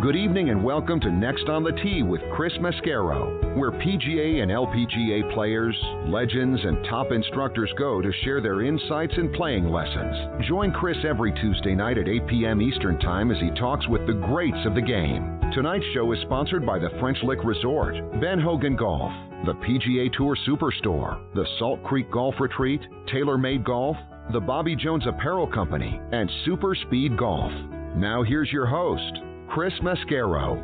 Good evening and welcome to Next on the Tee with Chris Mascaro, where PGA and LPGA players, legends, and top instructors go to share their insights and playing lessons. Join Chris every Tuesday night at 8 p.m. Eastern Time as he talks with the greats of the game. Tonight's show is sponsored by the French Lick Resort, Ben Hogan Golf, the PGA Tour Superstore, the Salt Creek Golf Retreat, TaylorMade Golf, the Bobby Jones Apparel Company, and Super Speed Golf. Now here's your host, Chris Mascaro.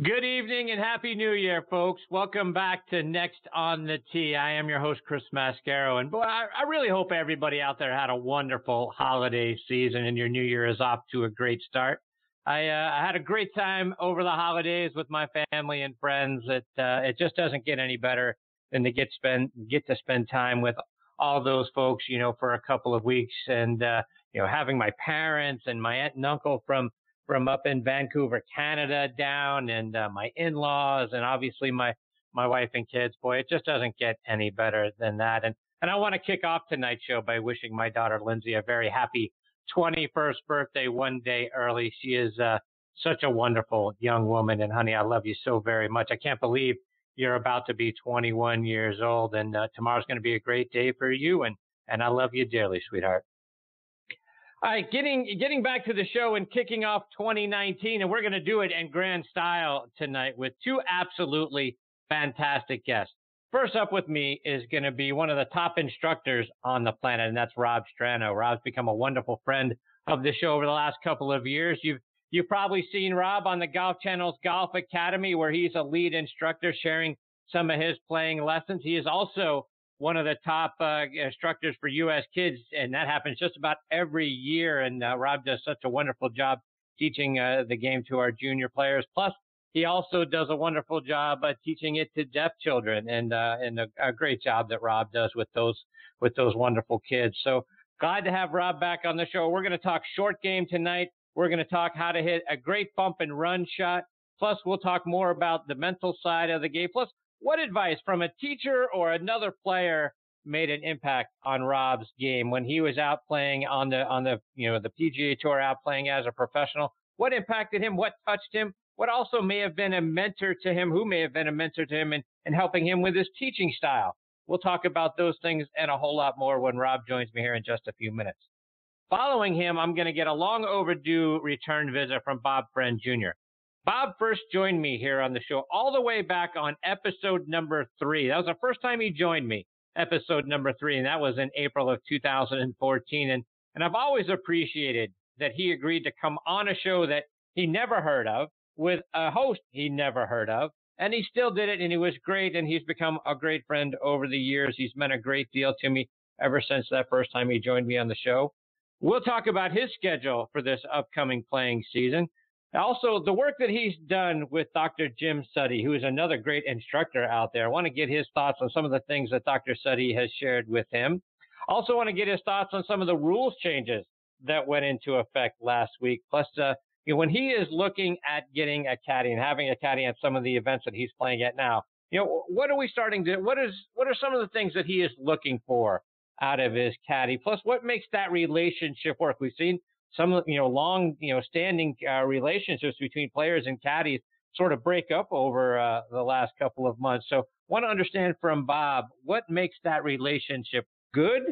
Good evening and happy new year, folks. Welcome back to Next on the Tee. I am your host, Chris Mascaro. And boy, I, I, really hope everybody out there had a wonderful holiday season and your new year is off to a great start. I, uh, I had a great time over the holidays with my family and friends. It uh, it just doesn't get any better than to get spend get to spend time with all those folks, you know, for a couple of weeks, and uh, you know, having my parents and my aunt and uncle from from up in Vancouver, Canada, down, and uh, my in-laws, and obviously my my wife and kids. Boy, it just doesn't get any better than that. And and I want to kick off tonight's show by wishing my daughter Lindsay a very happy 21st birthday one day early. She is uh, such a wonderful young woman. And honey, I love you so very much. I can't believe you're about to be 21 years old. And uh, tomorrow's going to be a great day for you. And, and I love you dearly, sweetheart. All right, getting getting back to the show and kicking off 2019, and we're going to do it in grand style tonight with two absolutely fantastic guests. First up with me is going to be one of the top instructors on the planet, and that's Rob Strano. Rob's become a wonderful friend of the show over the last couple of years. You've you've probably seen Rob on the Golf Channel's Golf Academy, where he's a lead instructor sharing some of his playing lessons. He is also one of the top uh, instructors for U.S. kids, and that happens just about every year. And uh, Rob does such a wonderful job teaching uh, the game to our junior players. Plus, he also does a wonderful job uh, teaching it to deaf children, and uh, and a, a, great job that Rob does with those with those wonderful kids. So glad to have Rob back on the show. We're going to talk short game tonight. We're going to talk how to hit a great bump and run shot. Plus, we'll talk more about the mental side of the game. Plus, what advice from a teacher or another player made an impact on Rob's game when he was out playing on the on the you know the PGA Tour, out playing as a professional? What impacted him? What touched him? What also may have been a mentor to him, who may have been a mentor to him and, and helping him with his teaching style. We'll talk about those things and a whole lot more when Rob joins me here in just a few minutes. Following him, I'm going to get a long overdue return visit from Bob Friend Jr. Bob first joined me here on the show all the way back on episode number three. That was the first time he joined me, episode number three, and that was in April of 2014. And, and I've always appreciated that he agreed to come on a show that he never heard of, with a host he never heard of. And he still did it, and he was great. And he's become a great friend over the years. He's meant a great deal to me ever since that first time he joined me on the show. We'll talk about his schedule for this upcoming playing season. Also, the work that he's done with Dr. Jim Suttie, who is another great instructor out there. I want to get his thoughts on some of the things that Dr. Suttie has shared with him. Also, want to get his thoughts on some of the rules changes that went into effect last week, plus uh, you know, when he is looking at getting a caddy and having a caddy at some of the events that he's playing at now, you know, what are we starting to, what is, what are some of the things that he is looking for out of his caddy? Plus, what makes that relationship work? We've seen some, you know, long, you know, standing uh, relationships between players and caddies sort of break up over uh, the last couple of months. So, want to understand from Bob what makes that relationship good,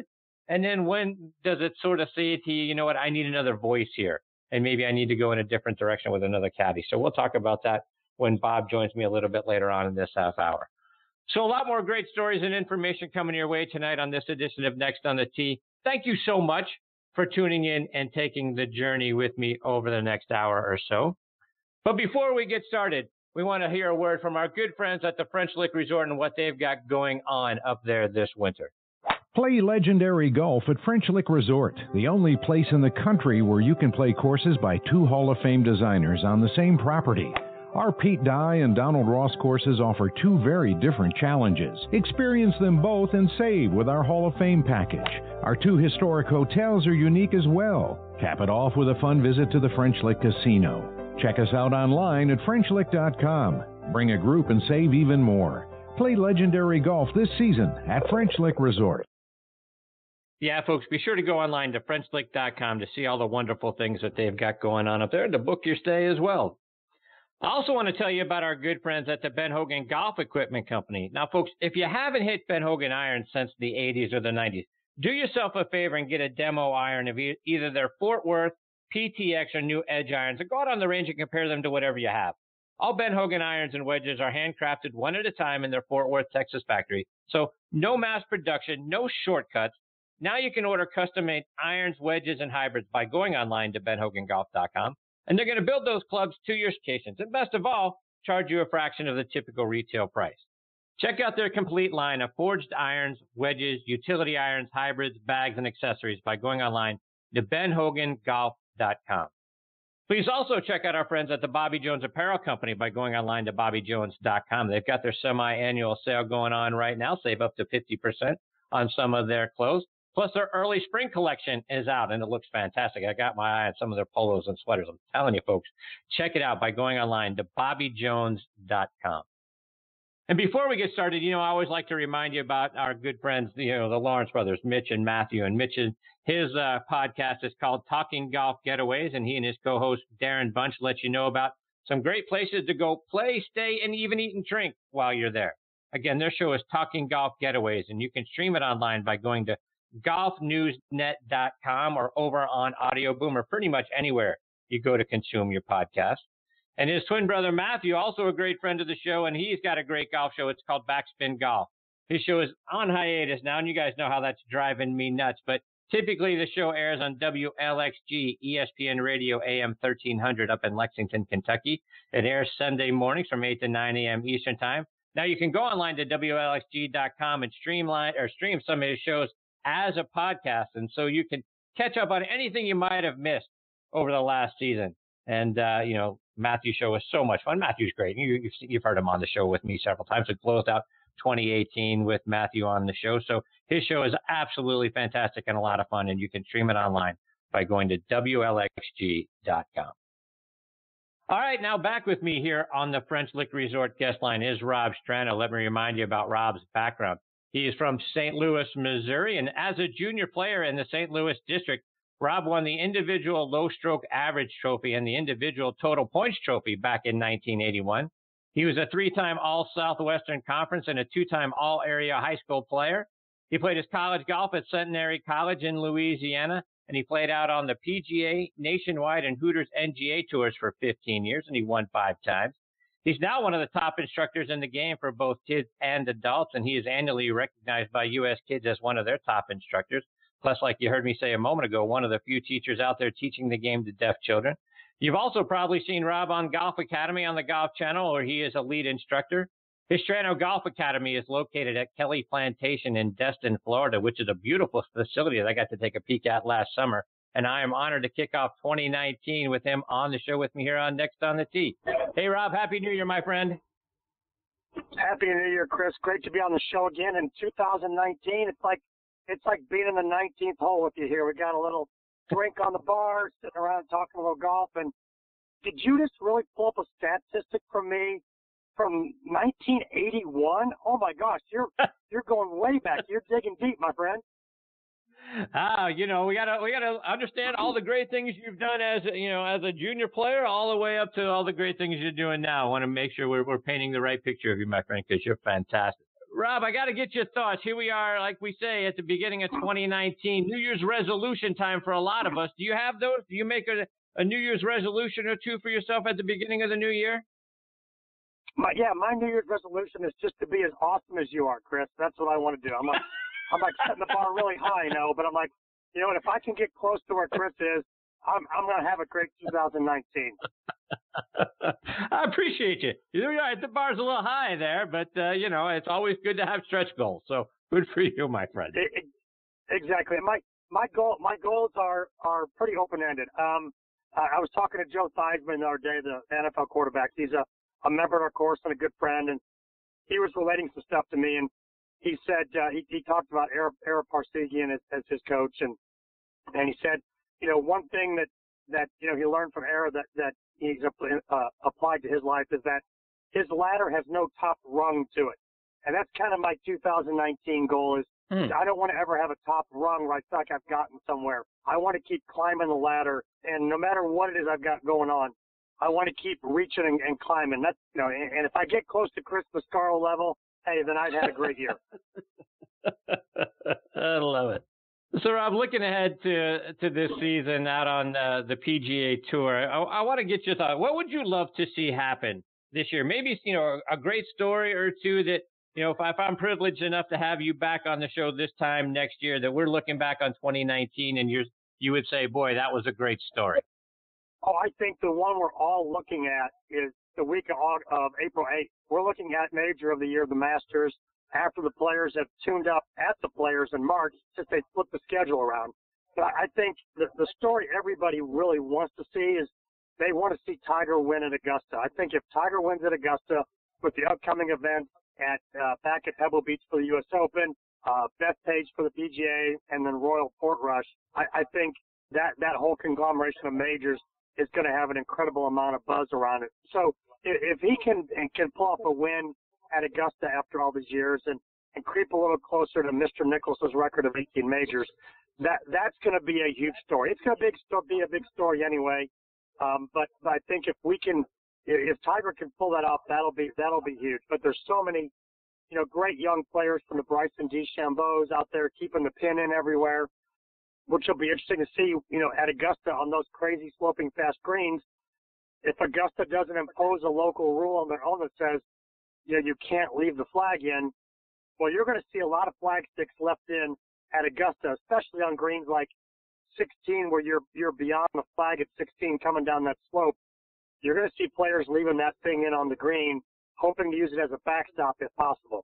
and then when does it sort of say to you, you know what, I need another voice here and maybe I need to go in a different direction with another caddy. So we'll talk about that when Bob joins me a little bit later on in this half hour. So a lot more great stories and information coming your way tonight on this edition of Next on the Tee. Thank you so much for tuning in and taking the journey with me over the next hour or so. But before we get started, we want to hear a word from our good friends at the French Lick Resort and what they've got going on up there this winter. Play legendary golf at French Lick Resort, the only place in the country where you can play courses by two Hall of Fame designers on the same property. Our Pete Dye and Donald Ross courses offer two very different challenges. Experience them both and save with our Hall of Fame package. Our two historic hotels are unique as well. Cap it off with a fun visit to the French Lick Casino. Check us out online at FrenchLick.com. Bring a group and save even more. Play legendary golf this season at French Lick Resort. Yeah, folks, be sure to go online to FrenchLick.com to see all the wonderful things that they've got going on up there and to book your stay as well. I also want to tell you about our good friends at the Ben Hogan Golf Equipment Company. Now, folks, if you haven't hit Ben Hogan irons since the 80s or the 90s, do yourself a favor and get a demo iron of either their Fort Worth, PTX, or new Edge irons, and go out on the range and compare them to whatever you have. All Ben Hogan irons and wedges are handcrafted one at a time in their Fort Worth, Texas factory. So no mass production, no shortcuts. Now you can order custom made irons, wedges, and hybrids by going online to benhogangolf.com and they're going to build those clubs to your stations. And best of all, charge you a fraction of the typical retail price. Check out their complete line of forged irons, wedges, utility irons, hybrids, bags, and accessories by going online to benhogangolf.com. Please also check out our friends at the Bobby Jones Apparel Company by going online to bobbyjones.com. They've got their semi-annual sale going on right now. Save up to 50% on some of their clothes. Plus, their early spring collection is out and it looks fantastic. I got my eye on some of their polos and sweaters. I'm telling you, folks, check it out by going online to bobbyjones.com. And before we get started, you know, I always like to remind you about our good friends, you know, the Lawrence brothers, Mitch and Matthew. And Mitch, his uh, podcast is called Talking Golf Getaways, and he and his co-host Darren Bunch let you know about some great places to go play, stay, and even eat and drink while you're there. Again, their show is Talking Golf Getaways, and you can stream it online by going to golfnewsnet.com or over on Audio Boom or pretty much anywhere you go to consume your podcast. And his twin brother Matthew, also a great friend of the show, and he's got a great golf show. It's called Backspin Golf. His show is on hiatus now, and you guys know how that's driving me nuts. But typically, the show airs on WLXG ESPN Radio AM 1300 up in Lexington, Kentucky. It airs Sunday mornings from 8 to 9 a.m. Eastern Time. Now you can go online to WLXG.com and streamline or stream some of his shows as a podcast. And so you can catch up on anything you might have missed over the last season. And, uh, you know, Matthew's show was so much fun. Matthew's great. You, have you've heard him on the show with me several times. We closed out 2018 with Matthew on the show. So his show is absolutely fantastic and a lot of fun. And you can stream it online by going to WLXG.com. All right, now back with me here on the French Lick Resort guest line is Rob Strano. Let me remind you about Rob's background. He is from St. Louis, Missouri, and as a junior player in the St. Louis district, Rob won the individual low stroke average trophy and the individual total points trophy back in 1981. He was a three-time All Southwestern Conference and a two-time All Area High School player. He played his college golf at Centenary College in Louisiana, and he played out on the PGA, Nationwide, and Hooters NGA tours for 15 years, and he won five times. He's now one of the top instructors in the game for both kids and adults, and he is annually recognized by U.S. Kids as one of their top instructors. Plus, like you heard me say a moment ago, one of the few teachers out there teaching the game to deaf children. You've also probably seen Rob on Golf Academy on the Golf Channel, where he is a lead instructor. His Strano Golf Academy is located at Kelly Plantation in Destin, Florida, which is a beautiful facility that I got to take a peek at last summer and I am honored to kick off 2019 with him on the show with me here on Next on the Tee. Hey, Rob, Happy New Year, my friend. Happy New Year, Chris. Great to be on the show again in 2019. It's like it's like being in the 19th hole with you here. We got a little drink on the bar, sitting around talking a little golf. And did you just really pull up a statistic for me from 1981? Oh my gosh, you're you're going way back. You're digging deep, my friend ah, you know, we gotta we gotta understand all the great things you've done as you know as a junior player, all the way up to all the great things you're doing now. I want to make sure we're we're painting the right picture of you, my friend, because you're fantastic. Rob, I got to get your thoughts. Here we are, like we say, at the beginning of 2019, New Year's resolution time for a lot of us. Do you have those? Do you make a, a New Year's resolution or two for yourself at the beginning of the new year? My, yeah, my New Year's resolution is just to be as awesome as you are, Chris. That's what I want to do. I'm like, I'm like setting the bar really high, you know, but I'm like, you know, and if I can get close to where Chris is, I'm I'm gonna have a great 2019. I appreciate you. You're right. The bar's a little high there, but uh, you know it's always good to have stretch goals. So good for you, my friend. It, it, exactly. My my goal my goals are are pretty open ended. Um, I was talking to Joe Theismann the other day, the NFL quarterback. He's a a member of our course and a good friend, and he was relating some stuff to me, and he said uh, he he talked about Ara Parseghian as, as his coach, and and he said, you know, one thing that that you know he learned from Ara that that he's uh, applied to his life is that his ladder has no top rung to it, and that's kind of my 2019 goal is hmm. I don't want to ever have a top rung where I feel like I've gotten somewhere. I want to keep climbing the ladder, and no matter what it is I've got going on, I want to keep reaching and, and climbing. That's you know, and, and if I get close to Chris Mascaro level, hey, then I've had a great year. I love it. So, Rob, looking ahead to to this season out on uh, the PGA Tour, I, I want to get your thought. What would you love to see happen this year? Maybe you know a great story or two that you know if, I, if I'm privileged enough to have you back on the show this time next year, that we're looking back on 2019 and you you would say, boy, that was a great story. Oh, I think the one we're all looking at is the week of, of April 8th. We're looking at Major of the Year, the Masters after the players have tuned up at the players in March since they flipped the schedule around. But I think the, the story everybody really wants to see is they want to see Tiger win at Augusta. I think if Tiger wins at Augusta with the upcoming event at uh, back at Pebble Beach for the U.S. Open, uh, Bethpage for the PGA, and then Royal Portrush, I, I think that that whole conglomeration of majors is going to have an incredible amount of buzz around it. So if, he can can pull off a win at Augusta after all these years and, and creep a little closer to Mr. Nicklaus's record of 18 majors, that that's going to be a huge story. It's going to be a big story anyway. Um, but, but I think if we can, if Tiger can pull that off, that'll be that'll be huge. But there's so many, you know, great young players from the Bryson DeChambeau's out there keeping the pin in everywhere, which will be interesting to see. You know, at Augusta on those crazy sloping fast greens, if Augusta doesn't impose a local rule on their own that says you know, you can't leave the flag in. Well, you're going to see a lot of flag sticks left in at Augusta, especially on greens like 16, where you're you're beyond the flag at 16 coming down that slope. You're going to see players leaving that thing in on the green, hoping to use it as a backstop if possible.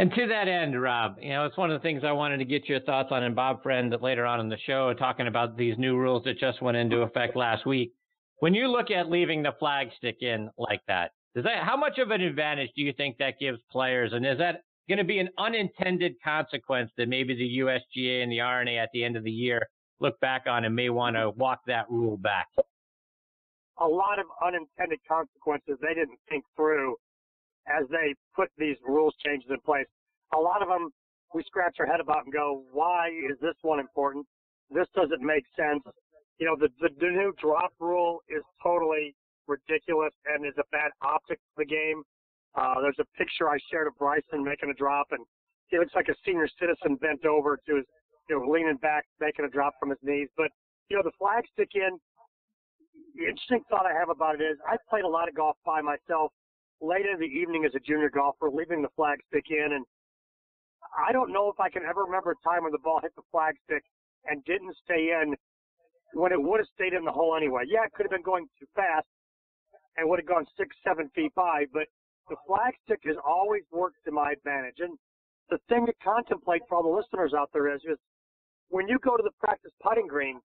And to that end, Rob, you know, it's one of the things I wanted to get your thoughts on, and Bob Friend later on in the show, talking about these new rules that just went into effect last week. When you look at leaving the flag stick in like that, does that how much of an advantage do you think that gives players? And is that going to be an unintended consequence that maybe the USGA and the R&A at the end of the year look back on and may want to walk that rule back? A lot of unintended consequences they didn't think through as they put these rules changes in place. A lot of them we scratch our head about and go, why is this one important? This doesn't make sense. You know, the, the, the new drop rule is totally ridiculous and is a bad optic for the game. Uh, there's a picture I shared of Bryson making a drop, and he looks like a senior citizen bent over to his, you know, leaning back, making a drop from his knees. But, you know, the flag stick in, the interesting thought I have about it is I played a lot of golf by myself late in the evening as a junior golfer, leaving the flagstick in. And I don't know if I can ever remember a time when the ball hit the flagstick and didn't stay in when it would have stayed in the hole anyway. Yeah, it could have been going too fast, and would have gone six, seven feet by, but the flagstick has always worked to my advantage. And the thing to contemplate for all the listeners out there is, is when you go to the practice putting green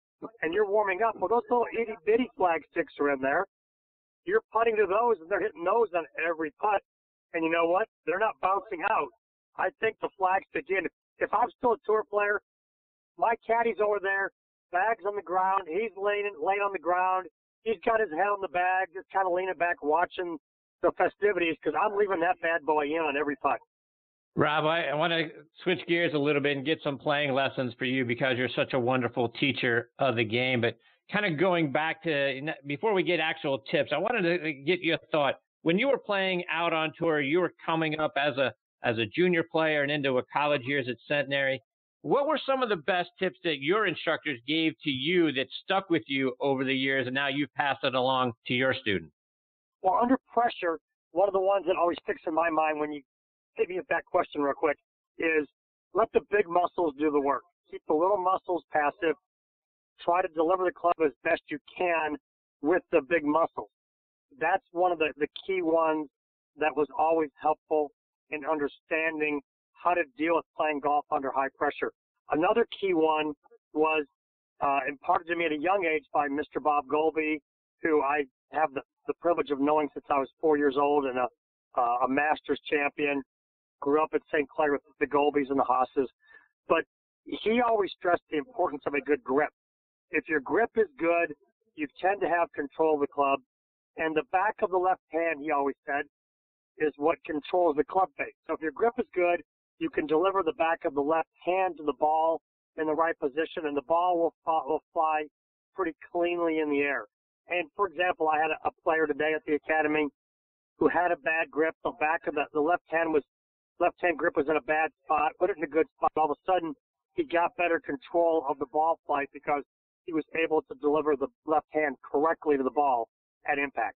and you're warming up, well, those little itty bitty flagsticks are in there. You're putting to those and they're hitting those on every putt. And you know what? They're not bouncing out. I think the flags stick in. If I'm still a tour player, my caddy's over there, bags on the ground. He's laying laying on the ground he's got his head on the bag, just kind of leaning back, watching the festivities because I'm leaving that bad boy in on every putt. Rob, I, I want to switch gears a little bit and get some playing lessons for you because you're such a wonderful teacher of the game. But kind of going back to before we get actual tips, I wanted to uh, get your thought. When you were playing out on tour, you were coming up as a as a junior player and into a college years at Centenary. What were some of the best tips that your instructors gave to you that stuck with you over the years and now you've passed it along to your students? Well, under pressure, one of the ones that always sticks in my mind when you hit me with that question real quick is let the big muscles do the work. Keep the little muscles passive. Try to deliver the club as best you can with the big muscles. That's one of the, the key ones that was always helpful in understanding how to deal with playing golf under high pressure. Another key one was uh, imparted to me at a young age by Mr. Bob Goalby, who I have the, the privilege of knowing since I was four years old and a, uh, a Masters champion. Grew up at St. Clair with the Goalbys and the Haases. But he always stressed the importance of a good grip. If your grip is good, you tend to have control of the club. And the back of the left hand, he always said, is what controls the club face. So if your grip is good, you can deliver the back of the left hand to the ball in the right position, and the ball will, will fly pretty cleanly in the air. And for example, I had a, a player today at the academy who had a bad grip. The back of the, the left hand was left hand grip was in a bad spot. Put it in a good spot. All of a sudden, he got better control of the ball flight because he was able to deliver the left hand correctly to the ball at impact.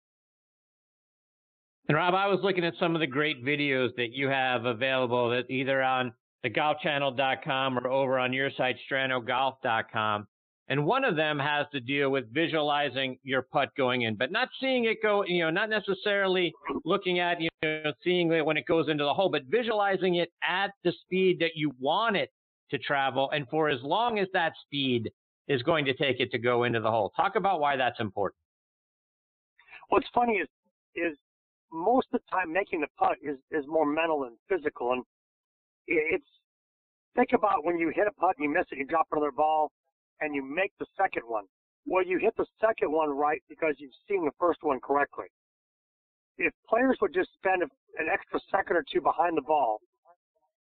And Rob, I was looking at some of the great videos that you have available that either on the thegolfchannel.com or over on your site, stranogolf.com. And one of them has to deal with visualizing your putt going in, but not seeing it go, you know, not necessarily looking at, you know, seeing it when it goes into the hole, but visualizing it at the speed that you want it to travel and for as long as that speed is going to take it to go into the hole. Talk about why that's important. What's funny is, is most of the time making the putt is, is more mental than physical. And it's, think about when you hit a putt and you miss it, you drop another ball and you make the second one. Well, you hit the second one right because you've seen the first one correctly. If players would just spend an extra second or two behind the ball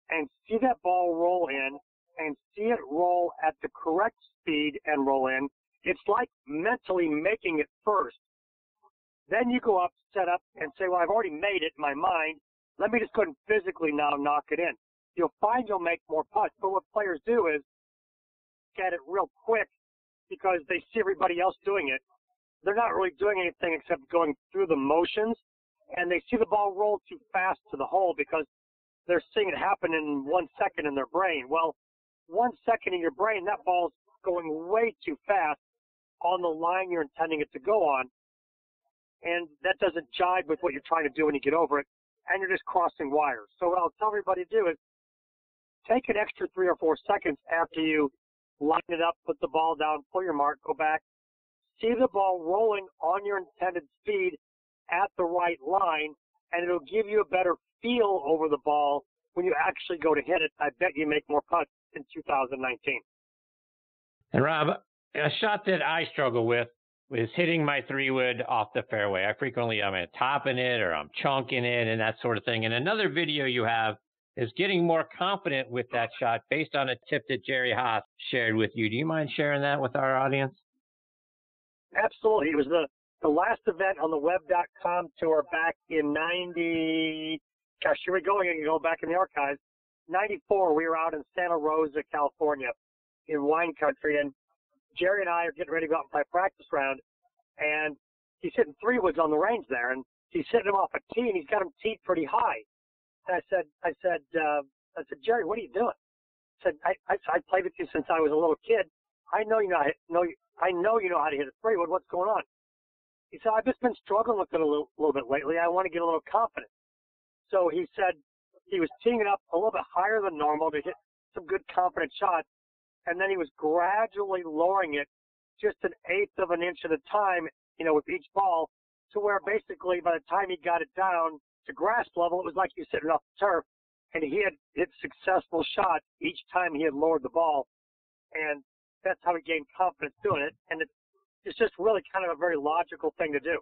and see that ball roll in and see it roll at the correct speed and roll in, it's like mentally making it first. Then you go up, set up, and say, well, I've already made it in my mind. Let me just go and physically now knock it in. You'll find you'll make more putts. But what players do is get it real quick because they see everybody else doing it. They're not really doing anything except going through the motions, and they see the ball roll too fast to the hole because they're seeing it happen in one second in their brain. Well, one second in your brain, that ball's going way too fast on the line you're intending it to go on, and that doesn't jibe with what you're trying to do when you get over it, and you're just crossing wires. So what I'll tell everybody to do is take an extra three or four seconds after you line it up, put the ball down, pull your mark, go back, see the ball rolling on your intended speed at the right line, and it'll give you a better feel over the ball when you actually go to hit it. I bet you make more putts in 2019. And Rob, a shot that I struggle with is hitting my three wood off the fairway. I frequently I'm topping it or I'm chunking it and that sort of thing. And another video you have is getting more confident with that shot based on a tip that Jerry Haas shared with you. Do you mind sharing that with our audience? Absolutely. It was the, the last event on the web.com tour back in 90. Gosh, here we go again. Go back in the archives. 94, we were out in Santa Rosa, California in wine country. And Jerry and I are getting ready to go out and play practice round. And he's hitting three woods on the range there. And he's hitting them off a tee and he's got them teed pretty high. And I said, I said, uh, I said, Jerry, what are you doing? I said, I, I, I played with you since I was a little kid. I know you know, to, know, I know you know how to hit a three wood. What's going on? He said, I've just been struggling with it a little, little bit lately. I want to get a little confident. So he said he was teeing it up a little bit higher than normal to hit some good confident shots. And then he was gradually lowering it just an eighth of an inch at a time, you know, with each ball to where basically by the time he got it down, to grass level, it was like he was sitting off the turf, and he had hit successful shots each time he had lowered the ball, and that's how he gained confidence doing it. And it, it's just really kind of a very logical thing to do.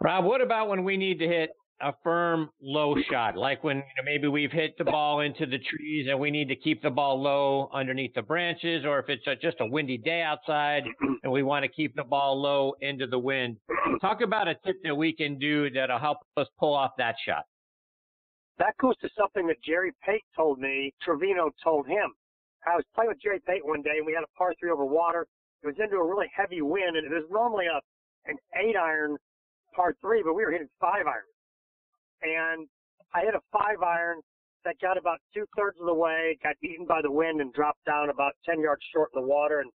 Rob, what about when we need to hit a firm low shot, like when you know, maybe we've hit the ball into the trees and we need to keep the ball low underneath the branches, or if it's a, just a windy day outside and we want to keep the ball low into the wind. Talk about a tip that we can do that'll help us pull off that shot. That goes to something that Jerry Pate told me, Trevino told him. I was playing with Jerry Pate one day and we had a par three over water. It was into a really heavy wind and it was normally a an eight iron par three, but we were hitting five iron and I hit a five iron that got about two thirds of the way, got eaten by the wind, and dropped down about 10 yards short in the water. And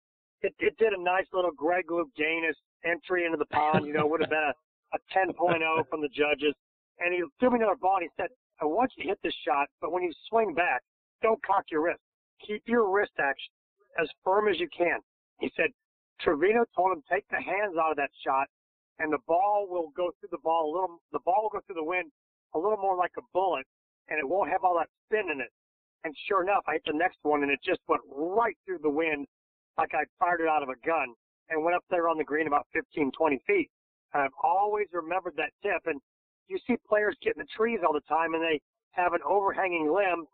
it, it did a nice little Greg Luke Louganis entry into the pond. You know, would have been a, a 10.0 from the judges. And he threw me another ball and he said, I want you to hit this shot, but when you swing back, don't cock your wrist. Keep your wrist action as firm as you can. He said, Trevino told him take the hands out of that shot and the ball will go through the ball a little, the ball will go through the wind a little more like a bullet and it won't have all that spin in it. And sure enough, I hit the next one and it just went right through the wind like I fired it out of a gun and went up there on the green about 15, 20 feet. And I've always remembered that tip. And you see players get in the trees all the time and they have an overhanging limb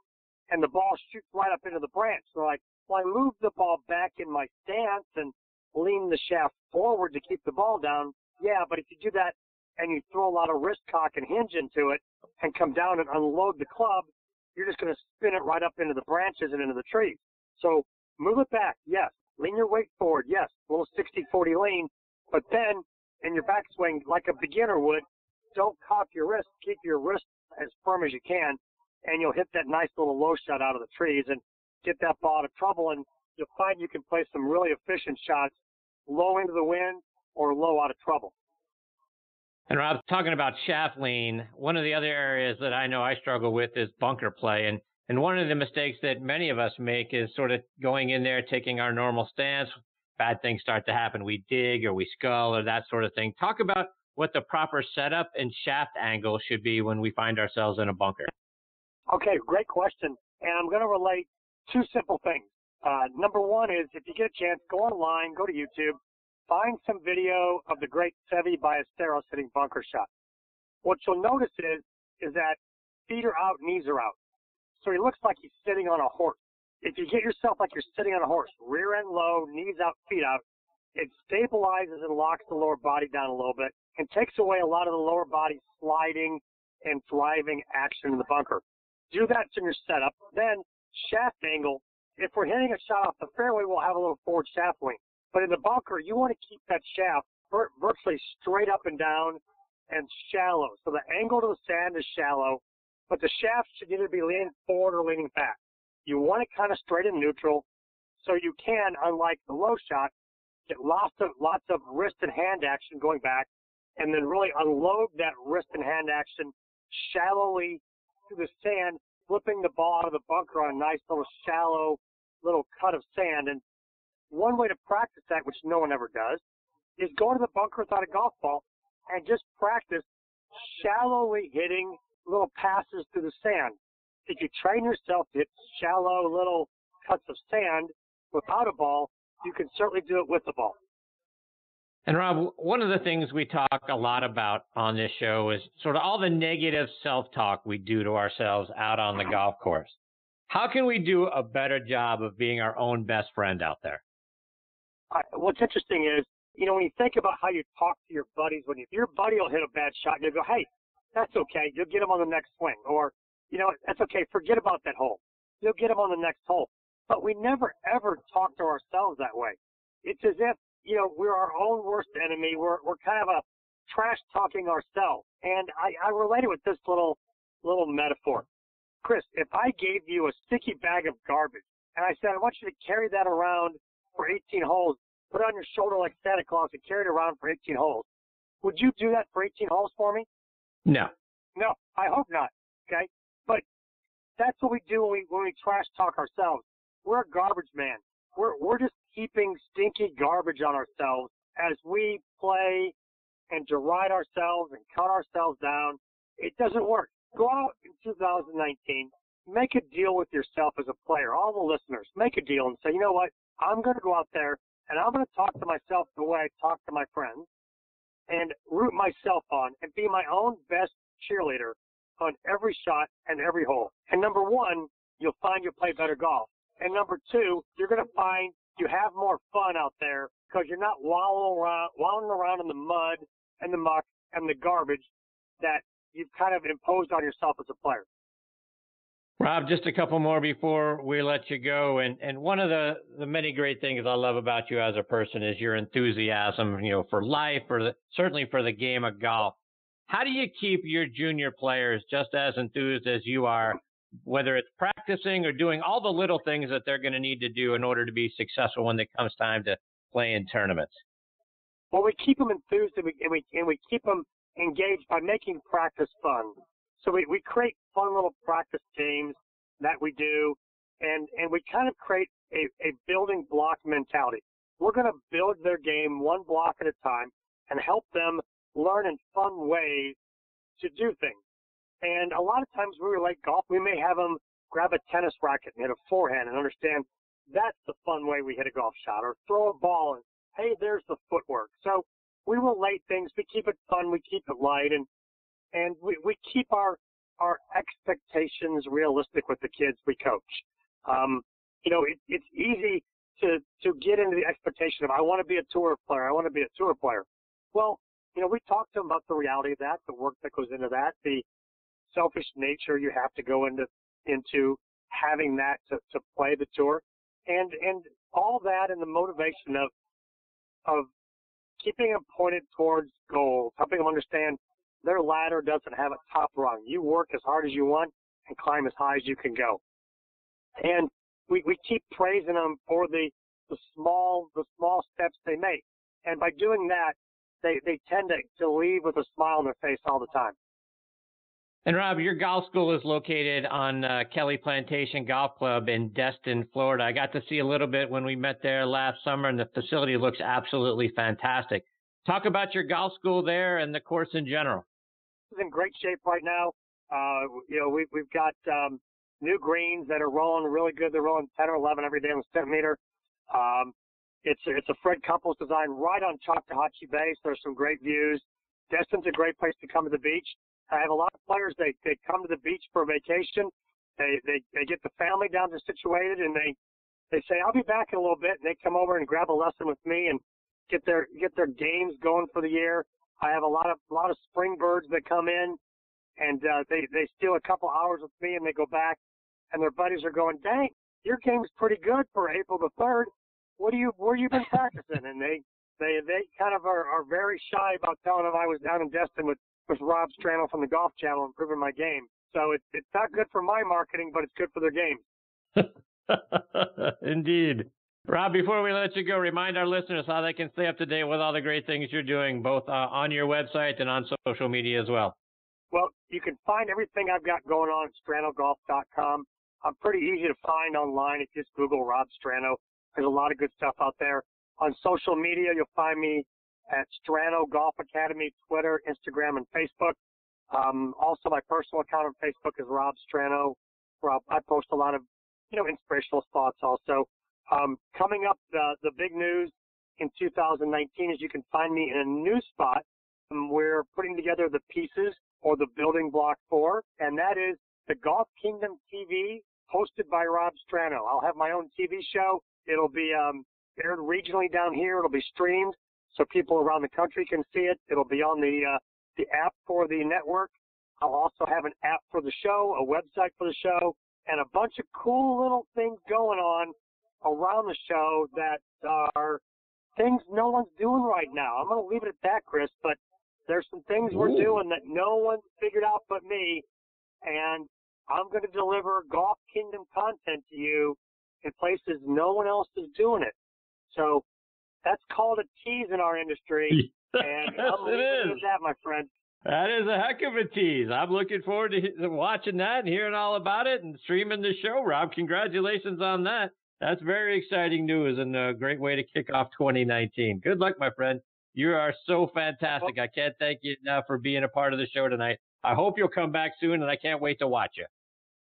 and the ball shoots right up into the branch. So like, well, I move the ball back in my stance and lean the shaft forward to keep the ball down. Yeah, but if you do that and you throw a lot of wrist cock and hinge into it and come down and unload the club, you're just going to spin it right up into the branches and into the trees. So move it back, yes. Lean your weight forward, yes. A little 60-40 lean, but then in your backswing, like a beginner would, don't cock your wrist. Keep your wrist as firm as you can, and you'll hit that nice little low shot out of the trees and get that ball out of trouble. And you'll find you can play some really efficient shots low into the wind or low out of trouble. And Rob, talking about shaft lean, one of the other areas that I know I struggle with is bunker play. And, and one of the mistakes that many of us make is sort of going in there, taking our normal stance. Bad things start to happen. We dig or we scull or that sort of thing. Talk about what the proper setup and shaft angle should be when we find ourselves in a bunker. Okay, great question. And I'm going to relate two simple things. Uh, number one is if you get a chance, go online, go to YouTube, find some video of the great Seve Ballesteros hitting bunker shot. What you'll notice is, is that feet are out, knees are out. So he looks like he's sitting on a horse. If you get yourself like you're sitting on a horse, rear end low, knees out, feet out, it stabilizes and locks the lower body down a little bit and takes away a lot of the lower body sliding and driving action in the bunker. Do that in your setup. Then shaft angle. If we're hitting a shot off the fairway, we'll have a little forward shaft wing. But in the bunker, you want to keep that shaft virtually straight up and down and shallow. So the angle to the sand is shallow, but the shaft should either be leaning forward or leaning back. You want it kind of straight and neutral so you can, unlike the low shot, get lots of lots of wrist and hand action going back and then really unload that wrist and hand action shallowly to the sand, flipping the ball out of the bunker on a nice little shallow little cut of sand. And one way to practice that, which no one ever does, is go to the bunker without a golf ball and just practice shallowly hitting little passes through the sand. If you train yourself to hit shallow little cuts of sand without a ball, you can certainly do it with the ball. And Rob, one of the things we talk a lot about on this show is sort of all the negative self-talk we do to ourselves out on the golf course. How can we do a better job of being our own best friend out there? Uh, what's interesting is, you know, when you think about how you talk to your buddies, when you, your buddy will hit a bad shot, you'll go, hey, that's okay. You'll get him on the next swing. Or, you know, that's okay. Forget about that hole. You'll get him on the next hole. But we never ever talk to ourselves that way. It's as if you know, we're our own worst enemy. We're we're kind of a trash talking ourselves. And I, I relate it with this little little metaphor. Chris, if I gave you a sticky bag of garbage and I said I want you to carry that around for 18 holes, put it on your shoulder like Santa Claus and carry it around for 18 holes, would you do that for 18 holes for me? No. No, I hope not. Okay, but that's what we do when we when we trash talk ourselves. We're a garbage man. We're we're just heaping stinky garbage on ourselves as we play and deride ourselves and cut ourselves down. It doesn't work. Go out in 2019, make a deal with yourself as a player. All the listeners, make a deal and say, you know what? I'm going to go out there and I'm going to talk to myself the way I talk to my friends and root myself on and be my own best cheerleader on every shot and every hole. And number one, you'll find you'll play better golf. And number two, you're going to find you have more fun out there because you're not wallowing around, wallowing around in the mud and the muck and the garbage that you've kind of imposed on yourself as a player. Rob, just a couple more before we let you go. And and one of the the many great things I love about you as a person is your enthusiasm, you know, for life, for the certainly for the game of golf. How do you keep your junior players just as enthused as you are whether it's practicing or doing all the little things that they're going to need to do in order to be successful when it comes time to play in tournaments? Well, we keep them enthused and we, and we, and we keep them engaged by making practice fun. So we, we create fun little practice games that we do, and, and we kind of create a, a building block mentality. We're going to build their game one block at a time and help them learn in fun ways to do things. And a lot of times we relate golf, we may have them grab a tennis racket and hit a forehand and understand that's the fun way we hit a golf shot or throw a ball and hey, there's the footwork. So we relate things, we keep it fun, we keep it light and and we, we keep our our expectations realistic with the kids we coach. Um, you know, it, it's easy to to get into the expectation of I want to be a tour player, I want to be a tour player. Well, you know, we talked to them about the reality of that, the work that goes into that, the selfish nature you have to go into into having that to, to play the tour, and and all that, and the motivation of of keeping them pointed towards goals, helping them understand their ladder doesn't have a top rung. You work as hard as you want and climb as high as you can go. And we, we keep praising them for the, the small the small steps they make. And by doing that, they, they tend to, to leave with a smile on their face all the time. And Rob, your golf school is located on uh, Kelly Plantation Golf Club in Destin, Florida. I got to see a little bit when we met there last summer, and the facility looks absolutely fantastic. Talk about your golf school there and the course in general. It's in great shape right now. Uh, you know, we've, we've got um, new greens that are rolling really good. They're rolling 10 or 11 every day on the Stimpmeter. Um, it's a, it's a Fred Couples design right on Choctawhatchee Bay, so there's some great views. Destin's a great place to come to the beach. I have a lot of players. They they come to the beach for vacation. They they they get the family down to situated, and they they say I'll be back in a little bit, and they come over and grab a lesson with me and get their get their games going for the year. I have a lot of a lot of spring birds that come in, and uh, they they steal a couple hours with me, and they go back, and their buddies are going, "Dang, your game's pretty good for April the third. What do you where you been practicing?" and they they they kind of are, are very shy about telling them I was down in Destin with with Rob Strano from the Golf Channel improving my game. So it's it's not good for my marketing, but it's good for their game. Indeed. Rob, before we let you go, remind our listeners how they can stay up to date with all the great things you're doing, both uh, on your website and on social media as well. Well, you can find everything I've got going on at stranogolf.com. I'm pretty easy to find online if you just Google Rob Strano. There's a lot of good stuff out there. On social media, you'll find me at Strano Golf Academy, Twitter, Instagram, and Facebook. Um, also, my personal account on Facebook is Rob Strano. Rob, I post a lot of, you know, inspirational thoughts also. Um, coming up, the, the big news in 2019 is you can find me in a new spot. Um, we're putting together the pieces or the building block for, and that is the Golf Kingdom TV hosted by Rob Strano. I'll have my own TV show. It'll be um, aired regionally down here. It'll be streamed so people around the country can see it. It'll be on the uh, the app for the network. I'll also have an app for the show, a website for the show, and a bunch of cool little things going on around the show that are things no one's doing right now. I'm going to leave it at that, Chris, but there's some things Ooh. we're doing that no one's figured out but me, and I'm going to deliver Golf Kingdom content to you in places no one else is doing it. So that's called a tease in our industry. and yes, I'm it is. that, my friend. That is a heck of a tease. I'm looking forward to watching that and hearing all about it and streaming the show, Rob. Congratulations on that. That's very exciting news and a great way to kick off 2019. Good luck, my friend. You are so fantastic. I can't thank you enough for being a part of the show tonight. I hope you'll come back soon, and I can't wait to watch you.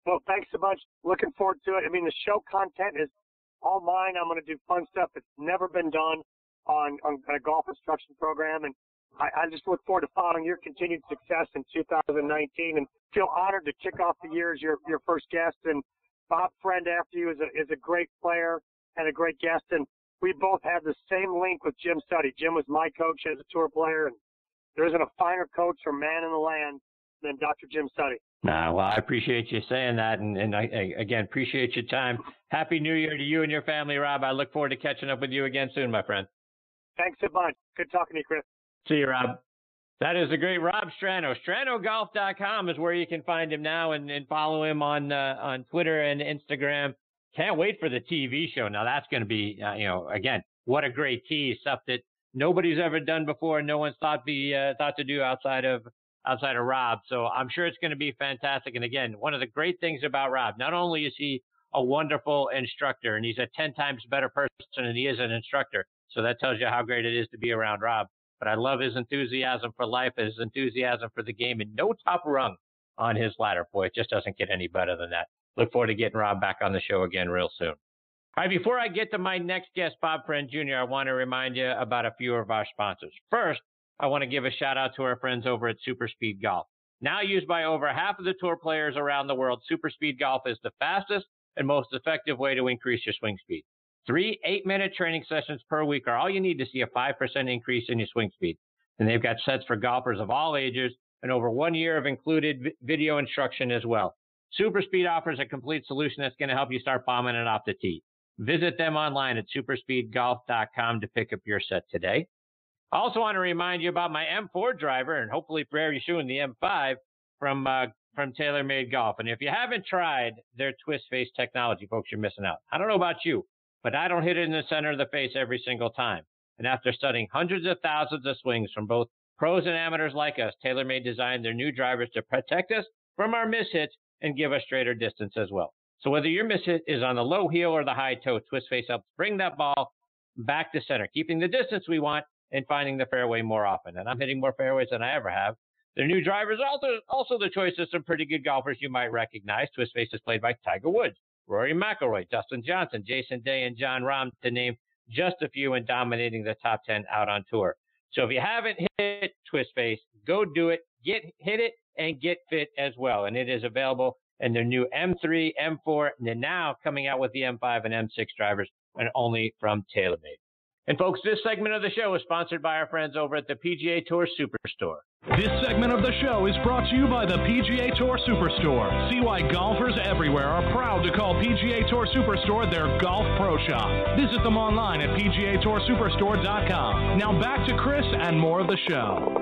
Well, thanks so much. Looking forward to it. I mean, the show content is all mine. I'm going to do fun stuff that's never been done on, on a golf instruction program. And I, I just look forward to following your continued success in 2019 and feel honored to kick off the year as your, your first guest. And Bob Friend after you is a, is a great player and a great guest. And we both had the same link with Jim Suttie. Jim was my coach as a tour player, and there isn't a finer coach or man in the land than Dr. Jim Suttie. Nah, well, I appreciate you saying that, and, and I, I, again appreciate your time. Happy New Year to you and your family, Rob. I look forward to catching up with you again soon, my friend. Thanks a bunch. Good talking to you, Chris. See you, Rob. That is a great Rob Strano. StranoGolf.com is where you can find him now and, and follow him on uh, on Twitter and Instagram. Can't wait for the TV show. Now that's going to be, uh, you know, again, what a great tee, stuff that nobody's ever done before, no one's thought be uh, thought to do outside of outside of Rob. So I'm sure it's going to be fantastic. And again, one of the great things about Rob, not only is he a wonderful instructor and he's a 10 times better person than he is an instructor. So that tells you how great it is to be around Rob. But I love his enthusiasm for life, his enthusiasm for the game, and no top rung on his ladder. Boy, it just doesn't get any better than that. Look forward to getting Rob back on the show again real soon. All right, before I get to my next guest, Bob Friend Jr., I want to remind you about a few of our sponsors. First, I want to give a shout out to our friends over at Super Speed Golf. Now used by over half of the tour players around the world, Super Speed Golf is the fastest and most effective way to increase your swing speed. Three eight minute training sessions per week are all you need to see a 5% increase in your swing speed. And they've got sets for golfers of all ages and over one year of included video instruction as well. Super Speed offers a complete solution that's going to help you start bombing it off the tee. Visit them online at superspeedgolf.com to pick up your set today. I also want to remind you about my M4 driver and hopefully very soon the M5 from uh, from TaylorMade Golf. And if you haven't tried their twist face technology, folks, you're missing out. I don't know about you, but I don't hit it in the center of the face every single time. And after studying hundreds of thousands of swings from both pros and amateurs like us, TaylorMade designed their new drivers to protect us from our mishits and give us straighter distance as well. So whether your mishit is on the low heel or the high toe, Twist Face helps bring that ball back to center, keeping the distance we want and finding the fairway more often. And I'm hitting more fairways than I ever have. Their new drivers are also, also the choice of some pretty good golfers you might recognize. Twist Face is played by Tiger Woods, Rory McIlroy, Dustin Johnson, Jason Day, and Jon Rahm, to name just a few, and dominating the top 10 out on tour. So if you haven't hit Twist Face, go do it. Get hit it and get fit as well. And it is available in their new M3, M4, and now coming out with the M5 and M6 drivers, and only from TaylorMade. And folks, this segment of the show is sponsored by our friends over at the PGA Tour Superstore. This segment of the show is brought to you by the PGA Tour Superstore. See why golfers everywhere are proud to call PGA Tour Superstore their golf pro shop. Visit them online at PGATourSuperstore.com. Now back to Chris and more of the show.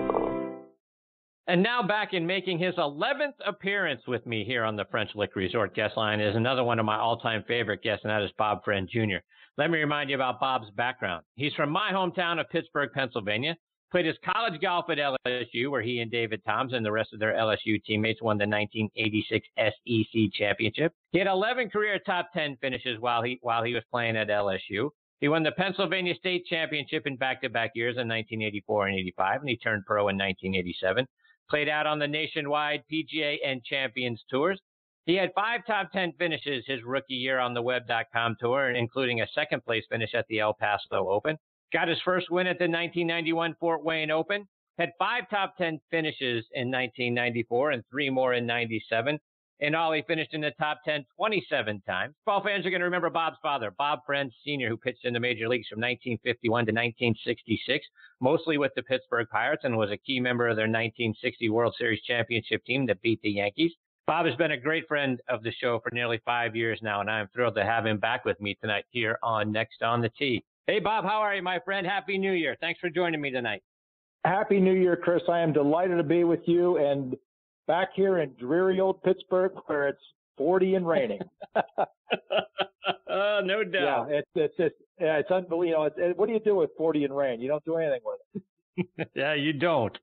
And now back in making his 11th appearance with me here on the French Lick Resort guest line is another one of my all-time favorite guests, and that is Bob Friend Jr. Let me remind you about Bob's background. He's from my hometown of Pittsburgh, Pennsylvania. Played his college golf at LSU, where he and David Toms and the rest of their LSU teammates won the 1986 SEC championship. He had 11 career top 10 finishes while he while he was playing at LSU. He won the Pennsylvania State Championship in back-to-back years in 1984 and 85, and he turned pro in 1987. Played out on the nationwide PGA and Champions tours. He had five top 10 finishes his rookie year on the web.com tour, including a second place finish at the El Paso Open. Got his first win at the 1991 Fort Wayne Open. Had five top 10 finishes in 1994 and three more in 97. In all, he finished in the top 10 27 times. Ball fans are going to remember Bob's father, Bob Friend Sr., who pitched in the major leagues from 1951 to 1966, mostly with the Pittsburgh Pirates, and was a key member of their 1960 World Series championship team that beat the Yankees. Bob has been a great friend of the show for nearly five years now, and I'm thrilled to have him back with me tonight here on Next on the Tee. Hey, Bob, how are you, my friend? Happy New Year. Thanks for joining me tonight. Happy New Year, Chris. I am delighted to be with you and back here in dreary old Pittsburgh where it's 40 and raining. uh, no doubt. Yeah, it's it's it's, yeah, it's unbelievable. It's, it, what do you do with 40 and rain? You don't do anything with it. yeah, you don't.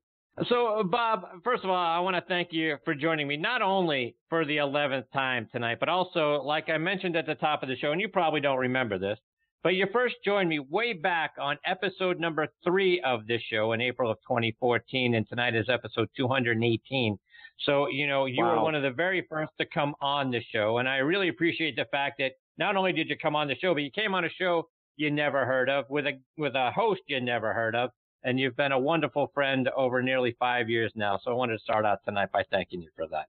So, uh, Bob, first of all, I want to thank you for joining me, not only for the 11th time tonight, but also, like I mentioned at the top of the show, and you probably don't remember this, but you first joined me way back on episode number three of this show in April of 2014, and tonight is episode 218. So, you know, you wow. were one of the very first to come on the show, and I really appreciate the fact that not only did you come on the show, but you came on a show you never heard of with a with a host you never heard of and you've been a wonderful friend over nearly five years now. So I wanted to start out tonight by thanking you for that.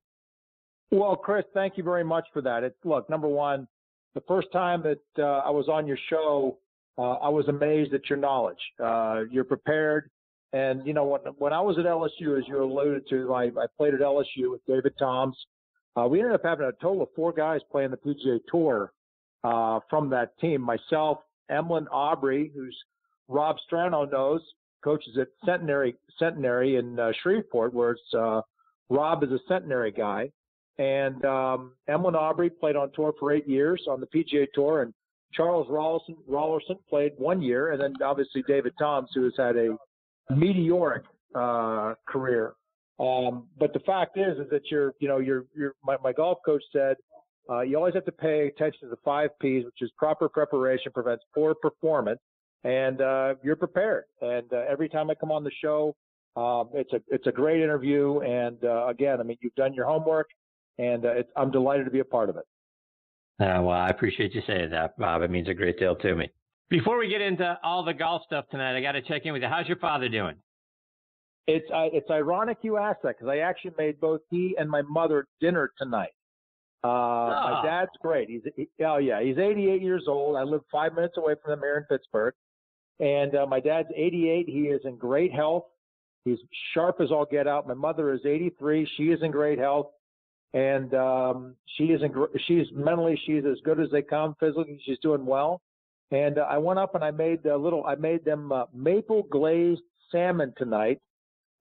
Well, Chris, thank you very much for that. It, look, number one, the first time that uh, I was on your show, uh, I was amazed at your knowledge. Uh, you're prepared. And, you know, when, when I was at LSU, as you alluded to, I, I played at LSU with David Toms. Uh, we ended up having a total of four guys playing the PGA Tour uh, from that team. Myself, Emlyn Aubrey, who's Rob Strano knows, coaches at Centenary Centenary in uh, Shreveport, where it's uh, Rob is a Centenary guy, and um, Emlyn Aubrey played on tour for eight years on the PGA Tour, and Charles Rollerson, Rollerson played one year, and then obviously David Toms, who has had a meteoric uh, career. Um, but the fact is, is that you're, you know, you're, you're. My, my golf coach said uh, you always have to pay attention to the five P's, which is proper preparation prevents poor performance, and uh, you're prepared. And uh, every time I come on the show, um, it's a it's a great interview. And uh, again, I mean, you've done your homework, and uh, I'm delighted to be a part of it. Uh, well, I appreciate you saying that, Bob. It means a great deal to me. Before we get into all the golf stuff tonight, I got to check in with you. How's your father doing? It's uh, it's ironic you asked that because I actually made both he and my mother dinner tonight. Uh, oh. My dad's great. He's he, oh yeah, he's 88 years old. I live five minutes away from him here in Pittsburgh, and uh, my dad's 88. He is in great health. He's sharp as all get out. My mother is 83. She is in great health, and um, she is in. She's mentally she's as good as they come. Physically, she's doing well. And uh, I went up and I made a little. I made them uh, maple glazed salmon tonight.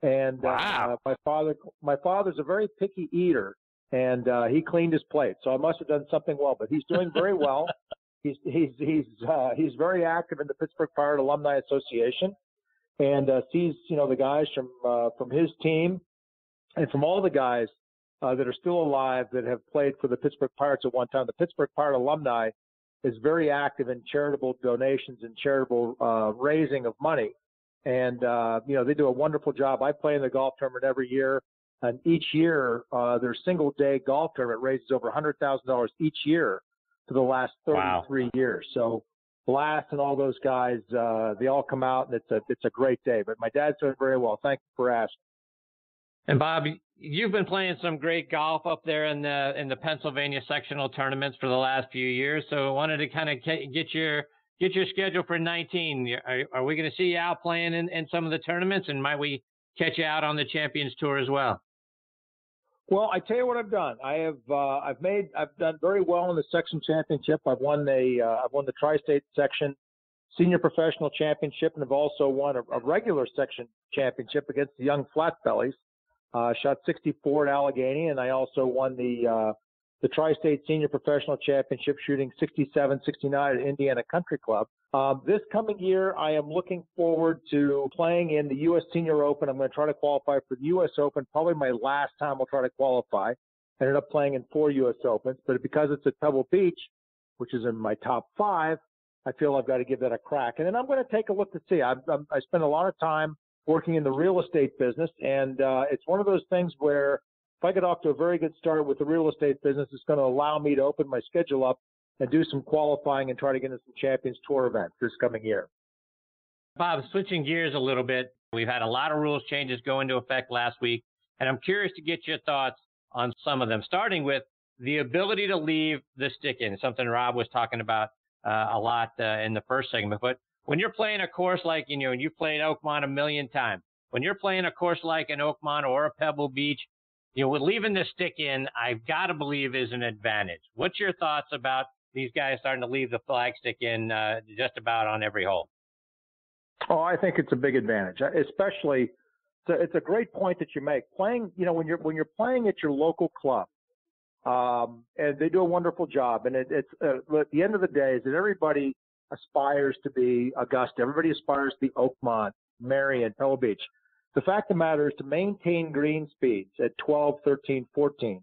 And uh, wow. uh, my father, my father's a very picky eater, and uh, he cleaned his plate. So I must have done something well. But he's doing very well. he's he's he's uh, he's very active in the Pittsburgh Pirate Alumni Association and uh, sees you know the guys from uh, from his team and from all the guys uh, that are still alive that have played for the Pittsburgh Pirates at one time. The Pittsburgh Pirate alumni is very active in charitable donations and charitable uh, raising of money, and uh, you know they do a wonderful job. I play in the golf tournament every year. And each year, uh, their single day golf tournament raises over $100,000 each year for the last 33 wow. years. So Blast and all those guys, uh, they all come out and it's a it's a great day. But my dad's doing very well. Thank you for asking. And Bob, you've been playing some great golf up there in the in the Pennsylvania sectional tournaments for the last few years. So I wanted to kind of get your get your schedule for 19. Are, are we going to see you out playing in, in some of the tournaments, and might we catch you out on the Champions Tour as well? Well, I tell you what I've done. I have uh, I've made I've done very well in the section championship. I've won the uh, I've won the tri-state section senior professional championship, and have also won a, a regular section championship against the young flat bellies. Uh, shot 64 at Allegheny, and I also won the uh, the Tri-State Senior Professional Championship, shooting 67, 69 at Indiana Country Club. Um, this coming year, I am looking forward to playing in the U.S. Senior Open. I'm going to try to qualify for the U.S. Open. Probably my last time I'll try to qualify. I ended up playing in four U.S. Opens, but because it's at Pebble Beach, which is in my top five, I feel I've got to give that a crack. And then I'm going to take a look to see. I've, I'm, I spend a lot of time working in the real estate business, and uh, it's one of those things where if I get off to a very good start with the real estate business, it's going to allow me to open my schedule up and do some qualifying and try to get into some Champions Tour events this coming year. Bob, switching gears a little bit, we've had a lot of rules changes go into effect last week, and I'm curious to get your thoughts on some of them, starting with the ability to leave the stick in, something Rob was talking about uh, a lot uh, in the first segment. But when you're playing a course like, you know, and you've played Oakmont a million times, when you're playing a course like an Oakmont or a Pebble Beach, you know, with leaving the stick in, I've got to believe is an advantage. What's your thoughts about these guys starting to leave the flag stick in uh, just about on every hole? Oh, I think it's a big advantage, uh, especially. It's a great point that you make. Playing, you know, when you're when you're playing at your local club, um, and they do a wonderful job. And it, it's uh, at the end of the day, is that everybody aspires to be Augusta. Everybody aspires to be Oakmont, Merion, Pebble Beach. The fact of the matter is to maintain green speeds at 12, 13, 14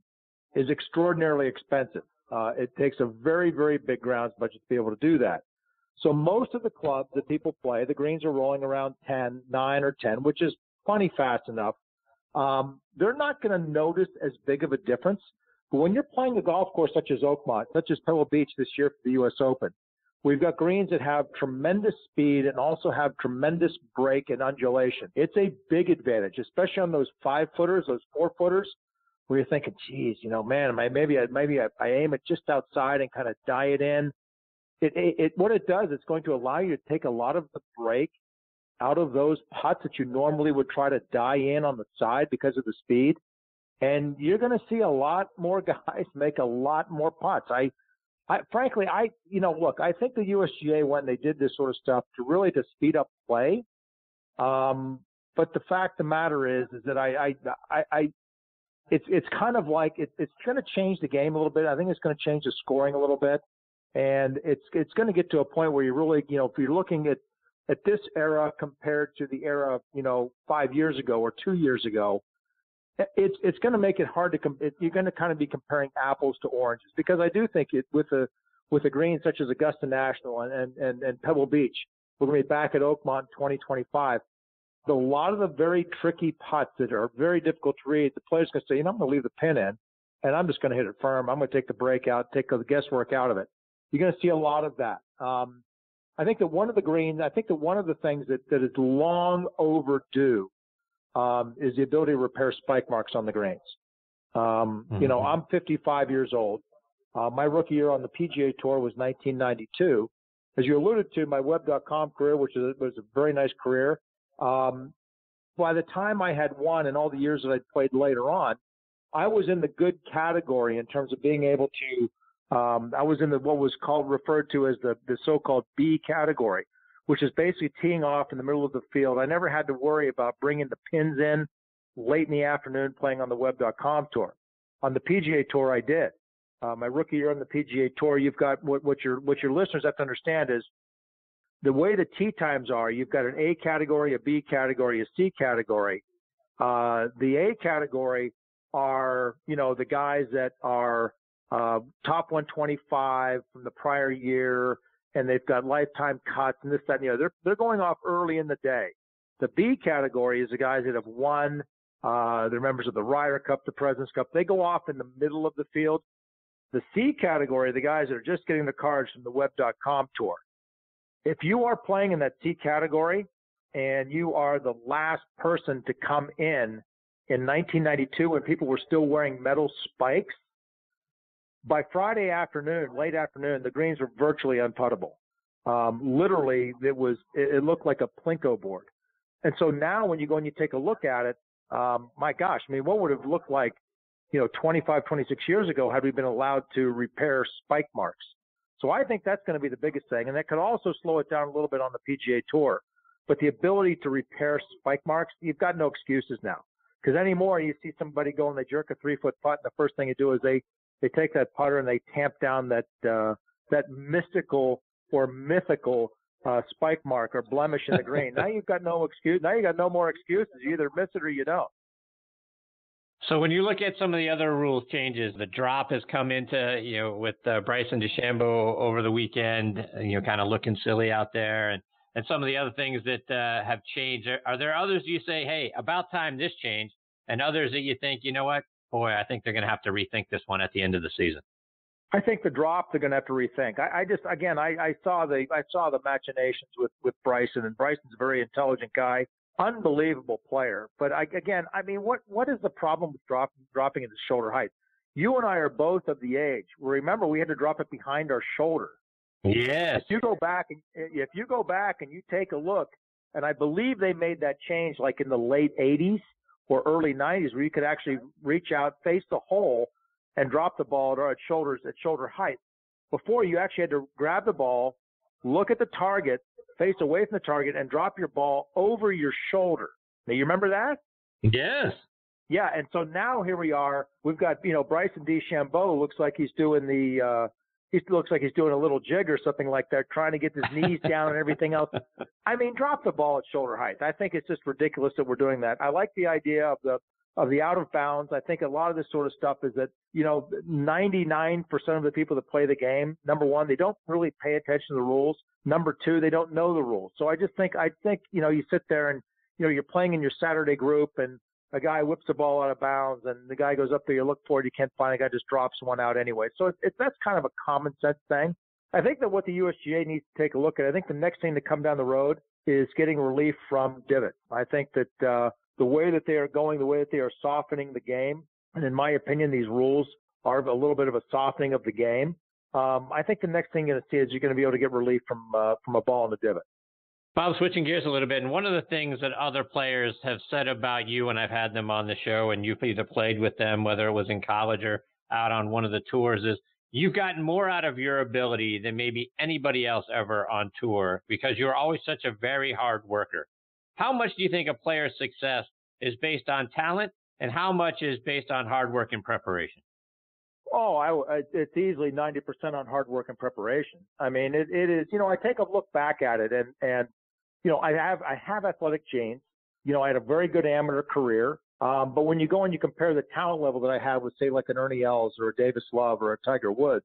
is extraordinarily expensive. Uh, it takes a very, very big grounds budget to be able to do that. So most of the clubs that people play, the greens are rolling around 10, 9 or 10, which is plenty fast enough. Um, they're not going to notice as big of a difference. But when you're playing a golf course such as Oakmont, such as Pebble Beach this year for the U.S. Open, We've got greens that have tremendous speed and also have tremendous break and undulation. It's a big advantage, especially on those five footers, those four footers, where you're thinking, geez, you know, man, maybe I, maybe I, I aim it just outside and kind of die it in. It, it, it, what it does, it's going to allow you to take a lot of the break out of those putts that you normally would try to die in on the side because of the speed. And you're going to see a lot more guys make a lot more putts. I, I, frankly, I, you know, look, I think the USGA when they did this sort of stuff to really to speed up play. Um, but the fact of the matter is, is that I, I, I, I it's, it's kind of like it, it's going to change the game a little bit. I think it's going to change the scoring a little bit. And it's it's going to get to a point where you really, you know, if you're looking at at this era compared to the era, you know, five years ago or two years ago, it's it's going to make it hard to com- it, you're going to kind of be comparing apples to oranges because I do think it with a with a green such as Augusta National and and and, and Pebble Beach, we're going to be back at Oakmont in 2025. A lot of the very tricky putts that are very difficult to read, the player's going to say, you know, I'm going to leave the pin in, and I'm just going to hit it firm. I'm going to take the break out, take the guesswork out of it. You're going to see a lot of that. Um, I think that one of the greens, I think that one of the things that, that is long overdue um, is the ability to repair spike marks on the greens. Um, mm-hmm. You know, mm-hmm. I'm 55 years old. Uh, my rookie year on the PGA Tour was 1992. As you alluded to, my web.com career, which is, was a very nice career, um, by the time I had won and all the years that I'd played later on, I was in the good category in terms of being able to. Um, I was in the what was called referred to as the the so-called B category, which is basically teeing off in the middle of the field. I never had to worry about bringing the pins in late in the afternoon playing on the web.com tour. On the PGA tour, I did. Uh, my rookie year on the PGA tour, you've got what, what your what your listeners have to understand is the way the tee times are. You've got an A category, a B category, a C category. Uh, the A category are you know the guys that are uh, top 125 from the prior year and they've got lifetime cuts and this, that, and the other. They're, they're going off early in the day. The B category is the guys that have won. Uh, they're members of the Ryder Cup, the President's Cup. They go off in the middle of the field. The C category, the guys that are just getting the cards from the web.com tour. If you are playing in that C category and you are the last person to come in in 1992 when people were still wearing metal spikes, by Friday afternoon, late afternoon, the greens were virtually unputtable. Um, literally, it was it, it, looked like a plinko board. And so now, when you go and you take a look at it, um, my gosh, I mean, what would have looked like, you know, 25, 26 years ago had we been allowed to repair spike marks? So I think that's going to be the biggest thing, and that could also slow it down a little bit on the PGA Tour. But the ability to repair spike marks, you've got no excuses now. Because anymore, you see somebody go and they jerk a three foot putt, and the first thing you do is they they take that putter and they tamp down that uh, that mystical or mythical uh, spike mark or blemish in the green. now you've got no excuse. Now you got no more excuses. You either miss it or you don't. So when you look at some of the other rules changes, the drop has come into you know with uh, Bryson DeChambeau over the weekend, you know, kind of looking silly out there, and and some of the other things that uh, have changed. Are, are there others you say, hey, about time this changed, and others that you think, you know what, boy, I think they're going to have to rethink this one at the end of the season. I think the drop they're going to have to rethink. I, I just again I, I saw the I saw the machinations with with Bryson and Bryson's a very intelligent guy, unbelievable player. But I, again, I mean, what what is the problem with dropping dropping at the shoulder height? You and I are both of the age. Remember, we had to drop it behind our shoulder. Yes. If you go back and if you go back and you take a look, and I believe they made that change like in the late '80s or early 90s where you could actually reach out, face the hole, and drop the ball at, at shoulders at shoulder height. Before you actually had to grab the ball, look at the target, face away from the target, and drop your ball over your shoulder. Now you remember that? Yes. Yeah, and so now here we are. We've got you know Bryson DeChambeau looks like he's doing the uh, he looks like he's doing a little jig or something like that, trying to get his knees down and everything else. I mean, drop the ball at shoulder height. I think it's just ridiculous that we're doing that. I like the idea of the of the out of bounds. I think a lot of this sort of stuff is that you know 99% of the people that play the game, number one, they don't really pay attention to the rules. Number two, they don't know the rules. So I just think I think you know you sit there and you know you're playing in your Saturday group and a guy whips the ball out of bounds and the guy goes up there, you look for it, you can't find it, the guy just drops one out anyway. So it's, it's that's kind of a common sense thing. I think that what the USGA needs to take a look at, I think the next thing to come down the road is getting relief from divots. I think that uh, the way that they are going, the way that they are softening the game, and in my opinion, these rules are a little bit of a softening of the game. Um, I think the next thing you're going to see is you're going to be able to get relief from uh, from a ball in the divot. Bob, switching gears a little bit, and one of the things that other players have said about you when I've had them on the show, and you've either played with them, whether it was in college or out on one of the tours, is you've gotten more out of your ability than maybe anybody else ever on tour because you're always such a very hard worker. How much do you think a player's success is based on talent, and how much is based on hard work and preparation? Oh, I, it's easily 90% on hard work and preparation. I mean, it, it is, you know, I take a look back at it and, and, you know, I have, I have athletic genes. You know, I had a very good amateur career. Um, but when you go and you compare the talent level that I have with, say, like an Ernie Els or a Davis Love or a Tiger Woods,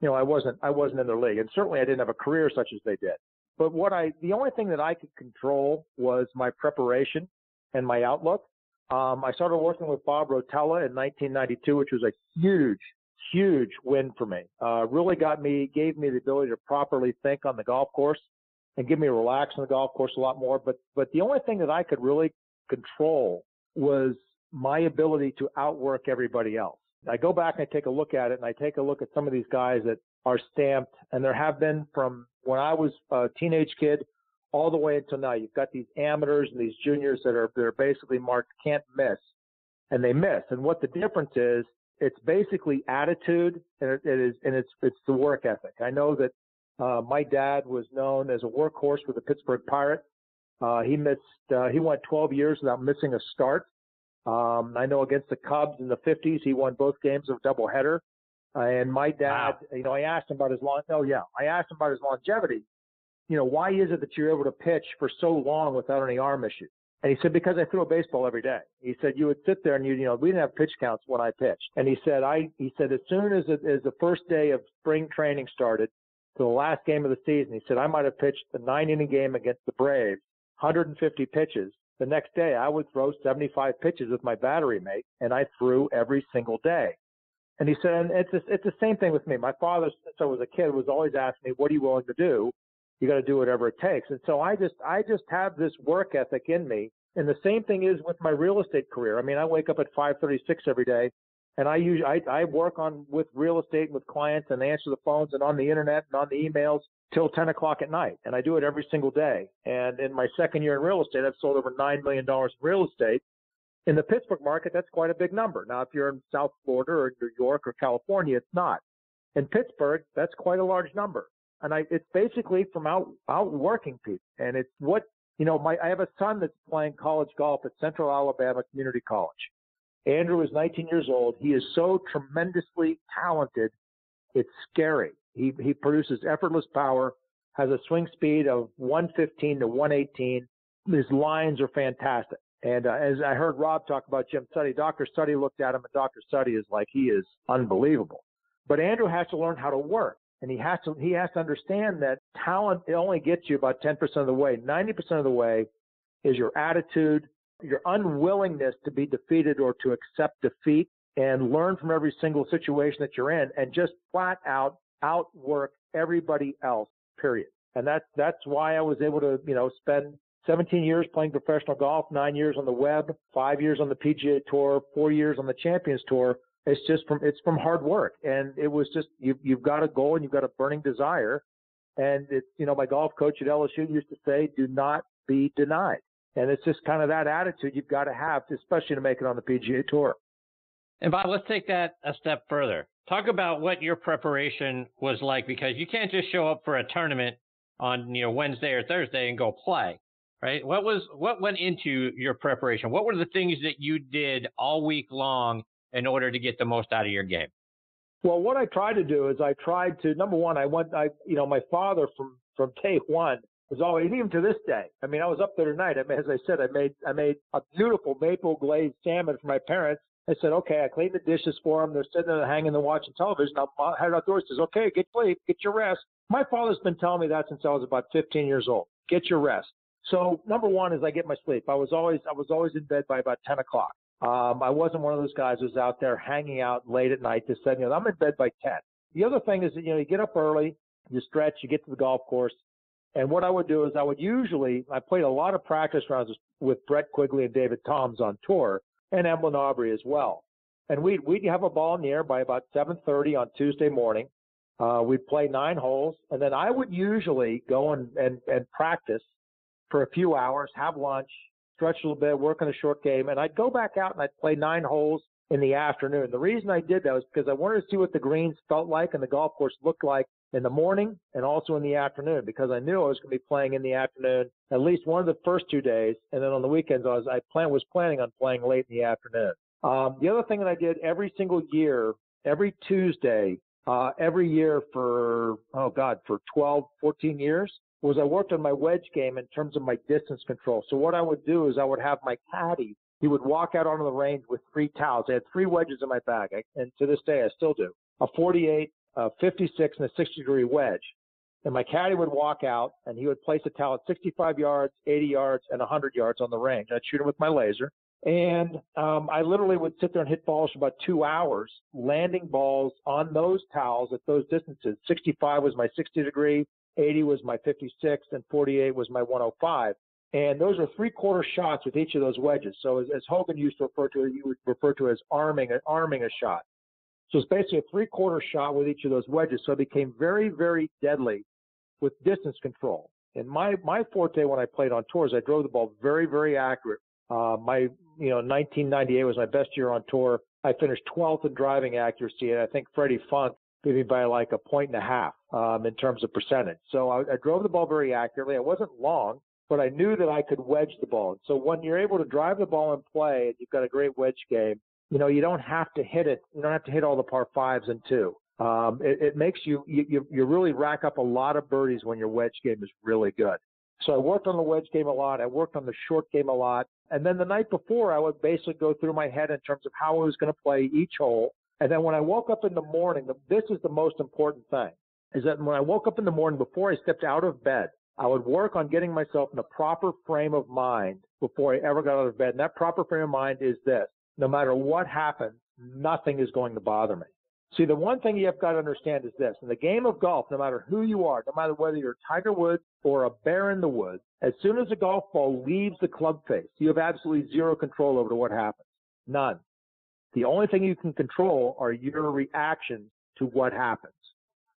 you know, I wasn't, I wasn't in their league. And certainly I didn't have a career such as they did. But what I, the only thing that I could control was my preparation and my outlook. Um, I started working with Bob Rotella in 1992, which was a huge, huge win for me. Uh, really got me, gave me the ability to properly think on the golf course and give me a relax on the golf course a lot more. But, but the only thing that I could really control was my ability to outwork everybody else. I go back and I take a look at it and I take a look at some of these guys that are stamped and there have been from when I was a teenage kid all the way until now. You've got these amateurs and these juniors that are they're basically marked can't miss, and they miss. And what the difference is, it's basically attitude, and it, it is and it's it's the work ethic. I know that uh, my dad was known as a workhorse for the Pittsburgh Pirates. Uh, he missed uh, he went 12 years without missing a start. Um, I know against the Cubs in the 50s, he won both games of doubleheader. Uh, and my dad, wow. you know, I asked him about his long. Oh yeah, I asked him about his longevity, you know, why is it that you're able to pitch for so long without any arm issues? And he said, because I threw a baseball every day. He said, you would sit there and you, you know, we didn't have pitch counts when I pitched. And he said, I, he said, as soon as, it, as the first day of spring training started to the last game of the season, he said, I might have pitched the nine inning game against the Braves, 150 pitches. The next day I would throw 75 pitches with my battery mate and I threw every single day. And he said, and it's, it's the same thing with me. My father, since I was a kid, was always asking me, what are you willing to do? you got to do whatever it takes. And so I just I just have this work ethic in me. And the same thing is with my real estate career. I mean, I wake up at 5:36 every day, and I use I, I work on with real estate and with clients and answer the phones and on the internet and on the emails till 10 o'clock at night. And I do it every single day. And in my second year in real estate, I've sold over nine million dollars in real estate. In the Pittsburgh market, that's quite a big number. Now, if you're in South Florida or New York or California, it's not. In Pittsburgh, that's quite a large number and I it's basically from out out working people, and it's what you know. My I have a son that's playing college golf at Central Alabama Community College. Andrew is 19 years old. He is so tremendously talented. It's scary. He he produces effortless power, has a swing speed of 115 to 118. His lines are fantastic. And uh, as I heard Rob talk about Jim Suttie, Dr. Suttie looked at him, and Dr. Suttie is like he is unbelievable. But Andrew has to learn how to work and he has to he has to understand that talent only gets you about 10% of the way. 90% of the way is your attitude, your unwillingness to be defeated or to accept defeat and learn from every single situation that you're in and just flat out outwork everybody else, period. And that's that's why I was able to, you know, spend 17 years playing professional golf, 9 years on the web, 5 years on the PGA Tour, 4 years on the Champions Tour. It's just from it's from hard work, and it was just you you've got a goal and you've got a burning desire, and it's you know my golf coach at LSU used to say, do not be denied, and it's just kind of that attitude you've got to have, especially to make it on the PGA Tour. And Bob, let's take that a step further. Talk about what your preparation was like because you can't just show up for a tournament on you know Wednesday or Thursday and go play, right? What was what went into your preparation? What were the things that you did all week long in order to get the most out of your game? Well, what I tried to do is I tried to number one, I went, I you know, my father from from day one was always even to this day. I mean, I was up there tonight. I mean, as I said, I made I made a beautiful maple glazed salmon for my parents. I said, okay, I cleaned the dishes for them. They're sitting there hanging and watching television. I'm headed outdoors. Says, okay, get sleep, get your rest. My father's been telling me that since I was about 15 years old. Get your rest. So number one is I get my sleep. I was always I was always in bed by about 10 o'clock. Um, I wasn't one of those guys who's out there hanging out late at night to say, you know, I'm in bed by 10. The other thing is that, you know, you get up early, you stretch, you get to the golf course. And what I would do is I would usually, I played a lot of practice rounds with Brett Quigley and David Toms on tour and Emlyn Aubrey as well. And we'd, we'd have a ball in the air by about 7.30 on Tuesday morning. Uh, we'd play nine holes and then I would usually go and, and, and practice for a few hours, have lunch, stretch a little bit, work on a short game, and I'd go back out and I'd play nine holes in the afternoon. The reason I did that was because I wanted to see what the greens felt like and the golf course looked like in the morning and also in the afternoon because I knew I was going to be playing in the afternoon at least one of the first two days, and then on the weekends I was I plan was planning on playing late in the afternoon. Um, the other thing that I did every single year every Tuesday, uh, every year for, oh God, for 12, 14 years was I worked on my wedge game in terms of my distance control. So what I would do is I would have my caddy, he would walk out onto the range with three towels. I had three wedges in my bag, and to this day I still do. A 48, a 56, and a 60 degree wedge. And my caddy would walk out and he would place a towel at 65 yards, 80 yards, and 100 yards on the range. I'd shoot him with my laser. And um, I literally would sit there and hit balls for about two hours, landing balls on those towels at those distances. 65 was my 60 degree, 80 was my 56, and 48 was my 105. And those are three quarter shots with each of those wedges. So as, as Hogan used to refer to it, you would refer to as arming, arming a shot. So it's basically a three quarter shot with each of those wedges. So it became very, very deadly with distance control. And my, my forte when I played on tours, I drove the ball very, very accurate. Uh, my, you know, 1998 was my best year on tour. I finished 12th in driving accuracy, and I think Freddie Funk beat me by like a point and a half um, in terms of percentage. So I, I drove the ball very accurately. I wasn't long, but I knew that I could wedge the ball. So when you're able to drive the ball and play, and you've got a great wedge game, you know, you don't have to hit it. You don't have to hit all the par fives and two. Um, it, it, makes you, you you really rack up a lot of birdies when your wedge game is really good. So I worked on the wedge game a lot. I worked on the short game a lot. And then the night before, I would basically go through my head in terms of how I was going to play each hole. And then when I woke up in the morning, this is the most important thing, is that when I woke up in the morning before I stepped out of bed, I would work on getting myself in a proper frame of mind before I ever got out of bed. And that proper frame of mind is this. No matter what happens, nothing is going to bother me. See, the one thing you have got to understand is this. In the game of golf, no matter who you are, no matter whether you're Tiger Woods or a bear in the woods, as soon as a golf ball leaves the club face, you have absolutely zero control over what happens. None. The only thing you can control are your reactions to what happens.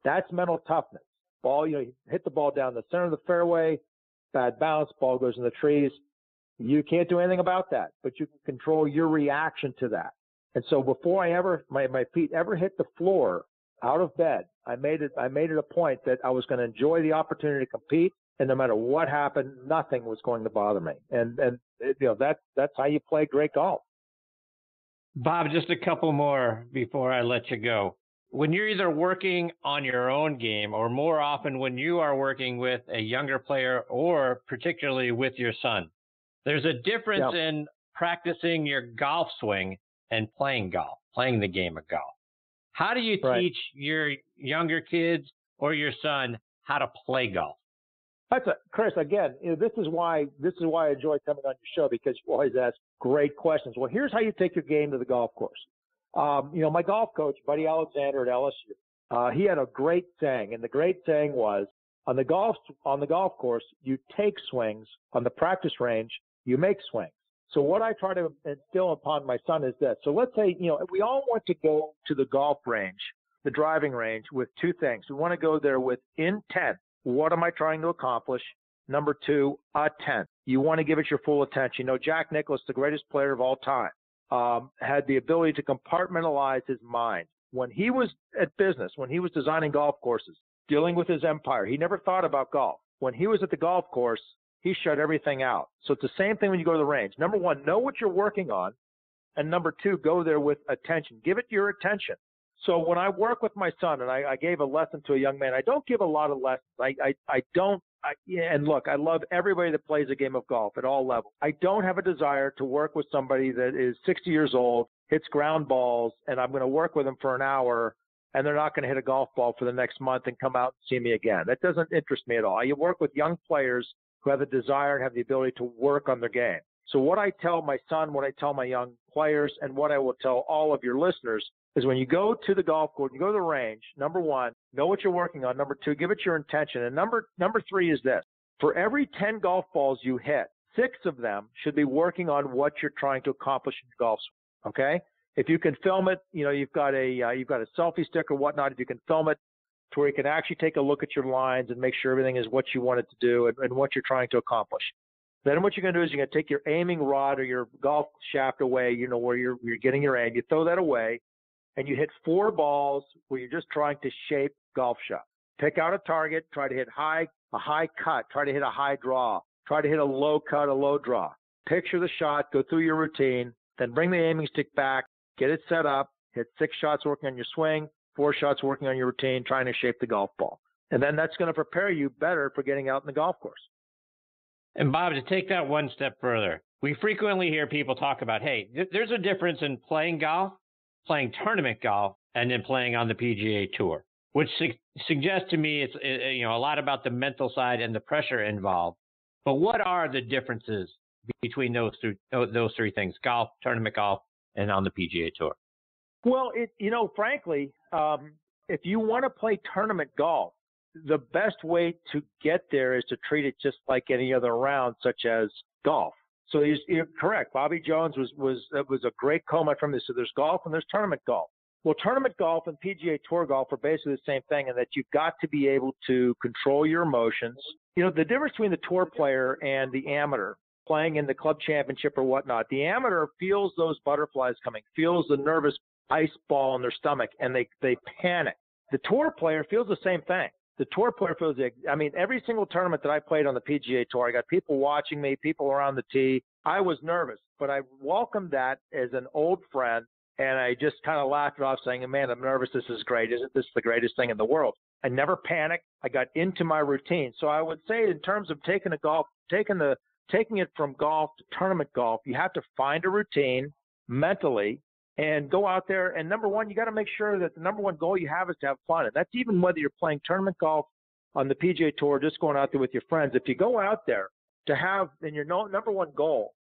That's mental toughness. Ball, you know, you hit the ball down the center of the fairway, bad bounce, ball goes in the trees. You can't do anything about that, but you can control your reaction to that. And so before I ever, my, my feet ever hit the floor out of bed, I made it, I made it a point that I was going to enjoy the opportunity to compete. And no matter what happened, nothing was going to bother me. And, and, you know, that's, that's how you play great golf. Bob, just a couple more before I let you go. When you're either working on your own game or more often when you are working with a younger player or particularly with your son, there's a difference yep. in practicing your golf swing and playing golf, playing the game of golf. How do you right. teach your younger kids or your son how to play golf? That's a, Chris. Again, you know, this is why this is why I enjoy coming on your show because you always ask great questions. Well, here's how you take your game to the golf course. Um, you know, my golf coach, Buddy Alexander at LSU, uh, he had a great saying, and the great saying was, on the golf on the golf course, you take swings. On the practice range, you make swings. So what I try to instill upon my son is this. So let's say, you know, we all want to go to the golf range, the driving range with two things. We want to go there with intent. What am I trying to accomplish? Number two, attent. You want to give it your full attention. You know, Jack Nicklaus, the greatest player of all time, um, had the ability to compartmentalize his mind. When he was at business, when he was designing golf courses, dealing with his empire, he never thought about golf. When he was at the golf course, he shut everything out. So it's the same thing when you go to the range. Number one, know what you're working on. And number two, go there with attention. Give it your attention. So when I work with my son and I, I gave a lesson to a young man, I don't give a lot of lessons. I, I, I don't, I, and look, I love everybody that plays a game of golf at all levels. I don't have a desire to work with somebody that is 60 years old, hits ground balls, and I'm going to work with them for an hour and they're not going to hit a golf ball for the next month and come out and see me again. That doesn't interest me at all. I work with young players who have the desire and have the ability to work on their game. So what I tell my son, what I tell my young players, and what I will tell all of your listeners is when you go to the golf course, you go to the range, number one, know what you're working on. Number two, give it your intention. And number, number three is this. For every 10 golf balls you hit, six of them should be working on what you're trying to accomplish in your golf swing. Okay? If you can film it, you know, you've got a, uh, you've got a selfie stick or whatnot. If you can film it, to where you can actually take a look at your lines and make sure everything is what you want it to do and, and what you're trying to accomplish. Then what you're going to do is you're going to take your aiming rod or your golf shaft away, you know, where you're, you're getting your aim. You throw that away and you hit four balls where you're just trying to shape golf shot. Pick out a target, try to hit high, a high cut, try to hit a high draw, try to hit a low cut, a low draw. Picture the shot, go through your routine, then bring the aiming stick back, get it set up, hit six shots working on your swing, four shots working on your routine, trying to shape the golf ball. And then that's going to prepare you better for getting out in the golf course. And Bob, to take that one step further, we frequently hear people talk about, hey, th- there's a difference in playing golf, playing tournament golf, and then playing on the PGA Tour, which su- suggests to me it's you know a lot about the mental side and the pressure involved. But what are the differences between those three those three things: golf, tournament golf, and on the PGA Tour? Well, it you know, frankly, um, if you want to play tournament golf, the best way to get there is to treat it just like any other round, such as golf. So you're correct. Bobby Jones was was was a great comment from this. So there's golf and there's tournament golf. Well, tournament golf and PGA Tour golf are basically the same thing in that you've got to be able to control your emotions. You know, the difference between the tour player and the amateur playing in the club championship or whatnot, the amateur feels those butterflies coming, feels the nervous ice ball in their stomach, and they, they panic. The tour player feels the same thing. The tour player feels, the, I mean, every single tournament that I played on the PGA Tour, I got people watching me, people around the tee. I was nervous, but I welcomed that as an old friend and I just kind of laughed it off, saying, "Man, I'm nervous. This is great. Isn't this the greatest thing in the world?" I never panicked. I got into my routine. So I would say, in terms of taking a golf, taking the taking it from golf to tournament golf, you have to find a routine mentally and go out there. And number one, you got to make sure that the number one goal you have is to have fun. And that's even whether you're playing tournament golf on the PGA Tour, just going out there with your friends. If you go out there to have, then your no, number one goal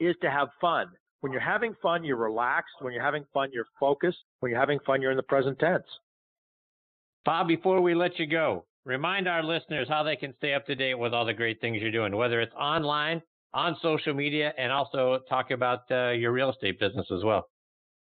is to have fun. When you're having fun, you're relaxed. When you're having fun, you're focused. When you're having fun, you're in the present tense. Bob, before we let you go, remind our listeners how they can stay up to date with all the great things you're doing, whether it's online, on social media, and also talk about uh, your real estate business as well.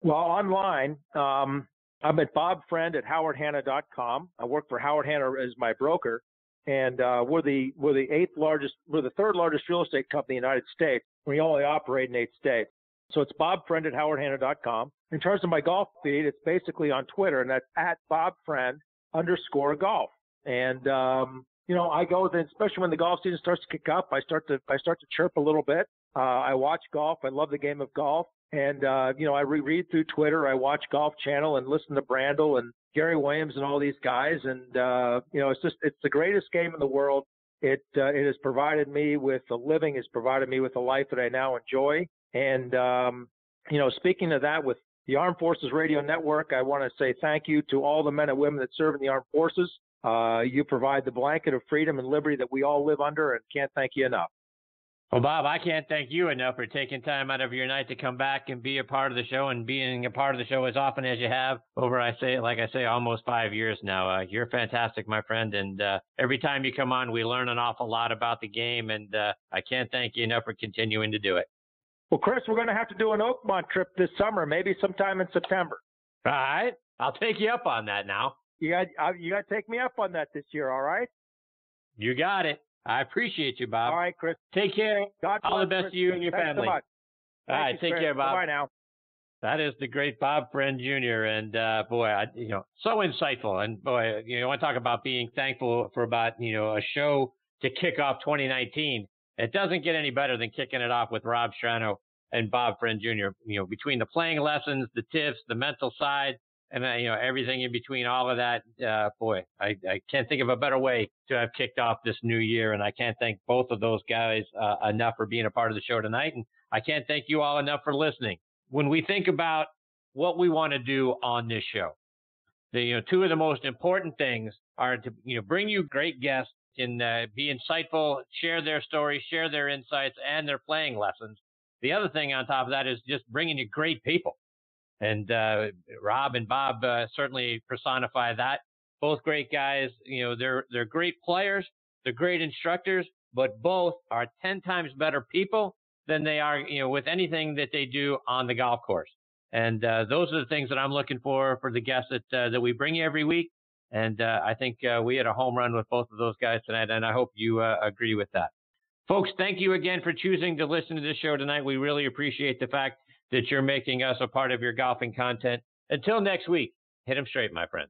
Well, online, um, I'm at bobfriend at howardhanna.com. I work for Howard Hanna as my broker, and uh, we're the we're the eighth largest, we're the third largest real estate company in the United States. We only operate in eight states. So it's bobfriend at howardhanna.com. In terms of my golf feed, it's basically on Twitter, and that's at bobfriend underscore golf. And um, you know, I go then, especially when the golf season starts to kick up, I start to I start to chirp a little bit. Uh, I watch golf. I love the game of golf, and uh, you know, I reread through Twitter. I watch Golf Channel and listen to Brandel and Gary Williams and all these guys. And uh, you know, it's just it's the greatest game in the world. It uh, it has provided me with a living. has provided me with a life that I now enjoy. And, um, you know, speaking of that, with the Armed Forces Radio Network, I want to say thank you to all the men and women that serve in the armed forces. Uh, you provide the blanket of freedom and liberty that we all live under, and can't thank you enough. Well, Bob, I can't thank you enough for taking time out of your night to come back and be a part of the show and being a part of the show as often as you have over, I say, like I say, almost five years now. Uh, you're fantastic, my friend. And uh, every time you come on, we learn an awful lot about the game. And uh, I can't thank you enough for continuing to do it. Well, Chris, we're going to have to do an Oakmont trip this summer, maybe sometime in September. All right, I'll take you up on that now. You got uh, you got to take me up on that this year. All right. You got it. I appreciate you, Bob. All right, Chris. Take care. God All the best Chris. to you and your Thanks family. So much. All right, you, take Chris. care, Bob. Bye now. That is the great Bob Friend Jr. And uh, boy, I, you know, so insightful. And boy, you know, I want to talk about being thankful for about you know a show to kick off 2019. It doesn't get any better than kicking it off with Rob Strano and Bob Friend Jr. You know, between the playing lessons, the tips, the mental side, and you know everything in between, all of that. Uh, boy, I, I can't think of a better way to have kicked off this new year, and I can't thank both of those guys uh, enough for being a part of the show tonight, and I can't thank you all enough for listening. When we think about what we want to do on this show, the you know two of the most important things are to you know bring you great guests and uh, be insightful, share their stories, share their insights, and their playing lessons. The other thing on top of that is just bringing you great people. And uh, Rob and Bob uh, certainly personify that. Both great guys. You know, they're they're great players. They're great instructors, but both are ten times better people than they are, you know, with anything that they do on the golf course. And uh, those are the things that I'm looking for for the guests that uh, that we bring you every week. And uh, I think uh, we had a home run with both of those guys tonight, and I hope you agree with that. Folks, thank you again for choosing to listen to this show tonight. We really appreciate the fact that you're making us a part of your golfing content. Until next week, hit hit 'em straight, my friend.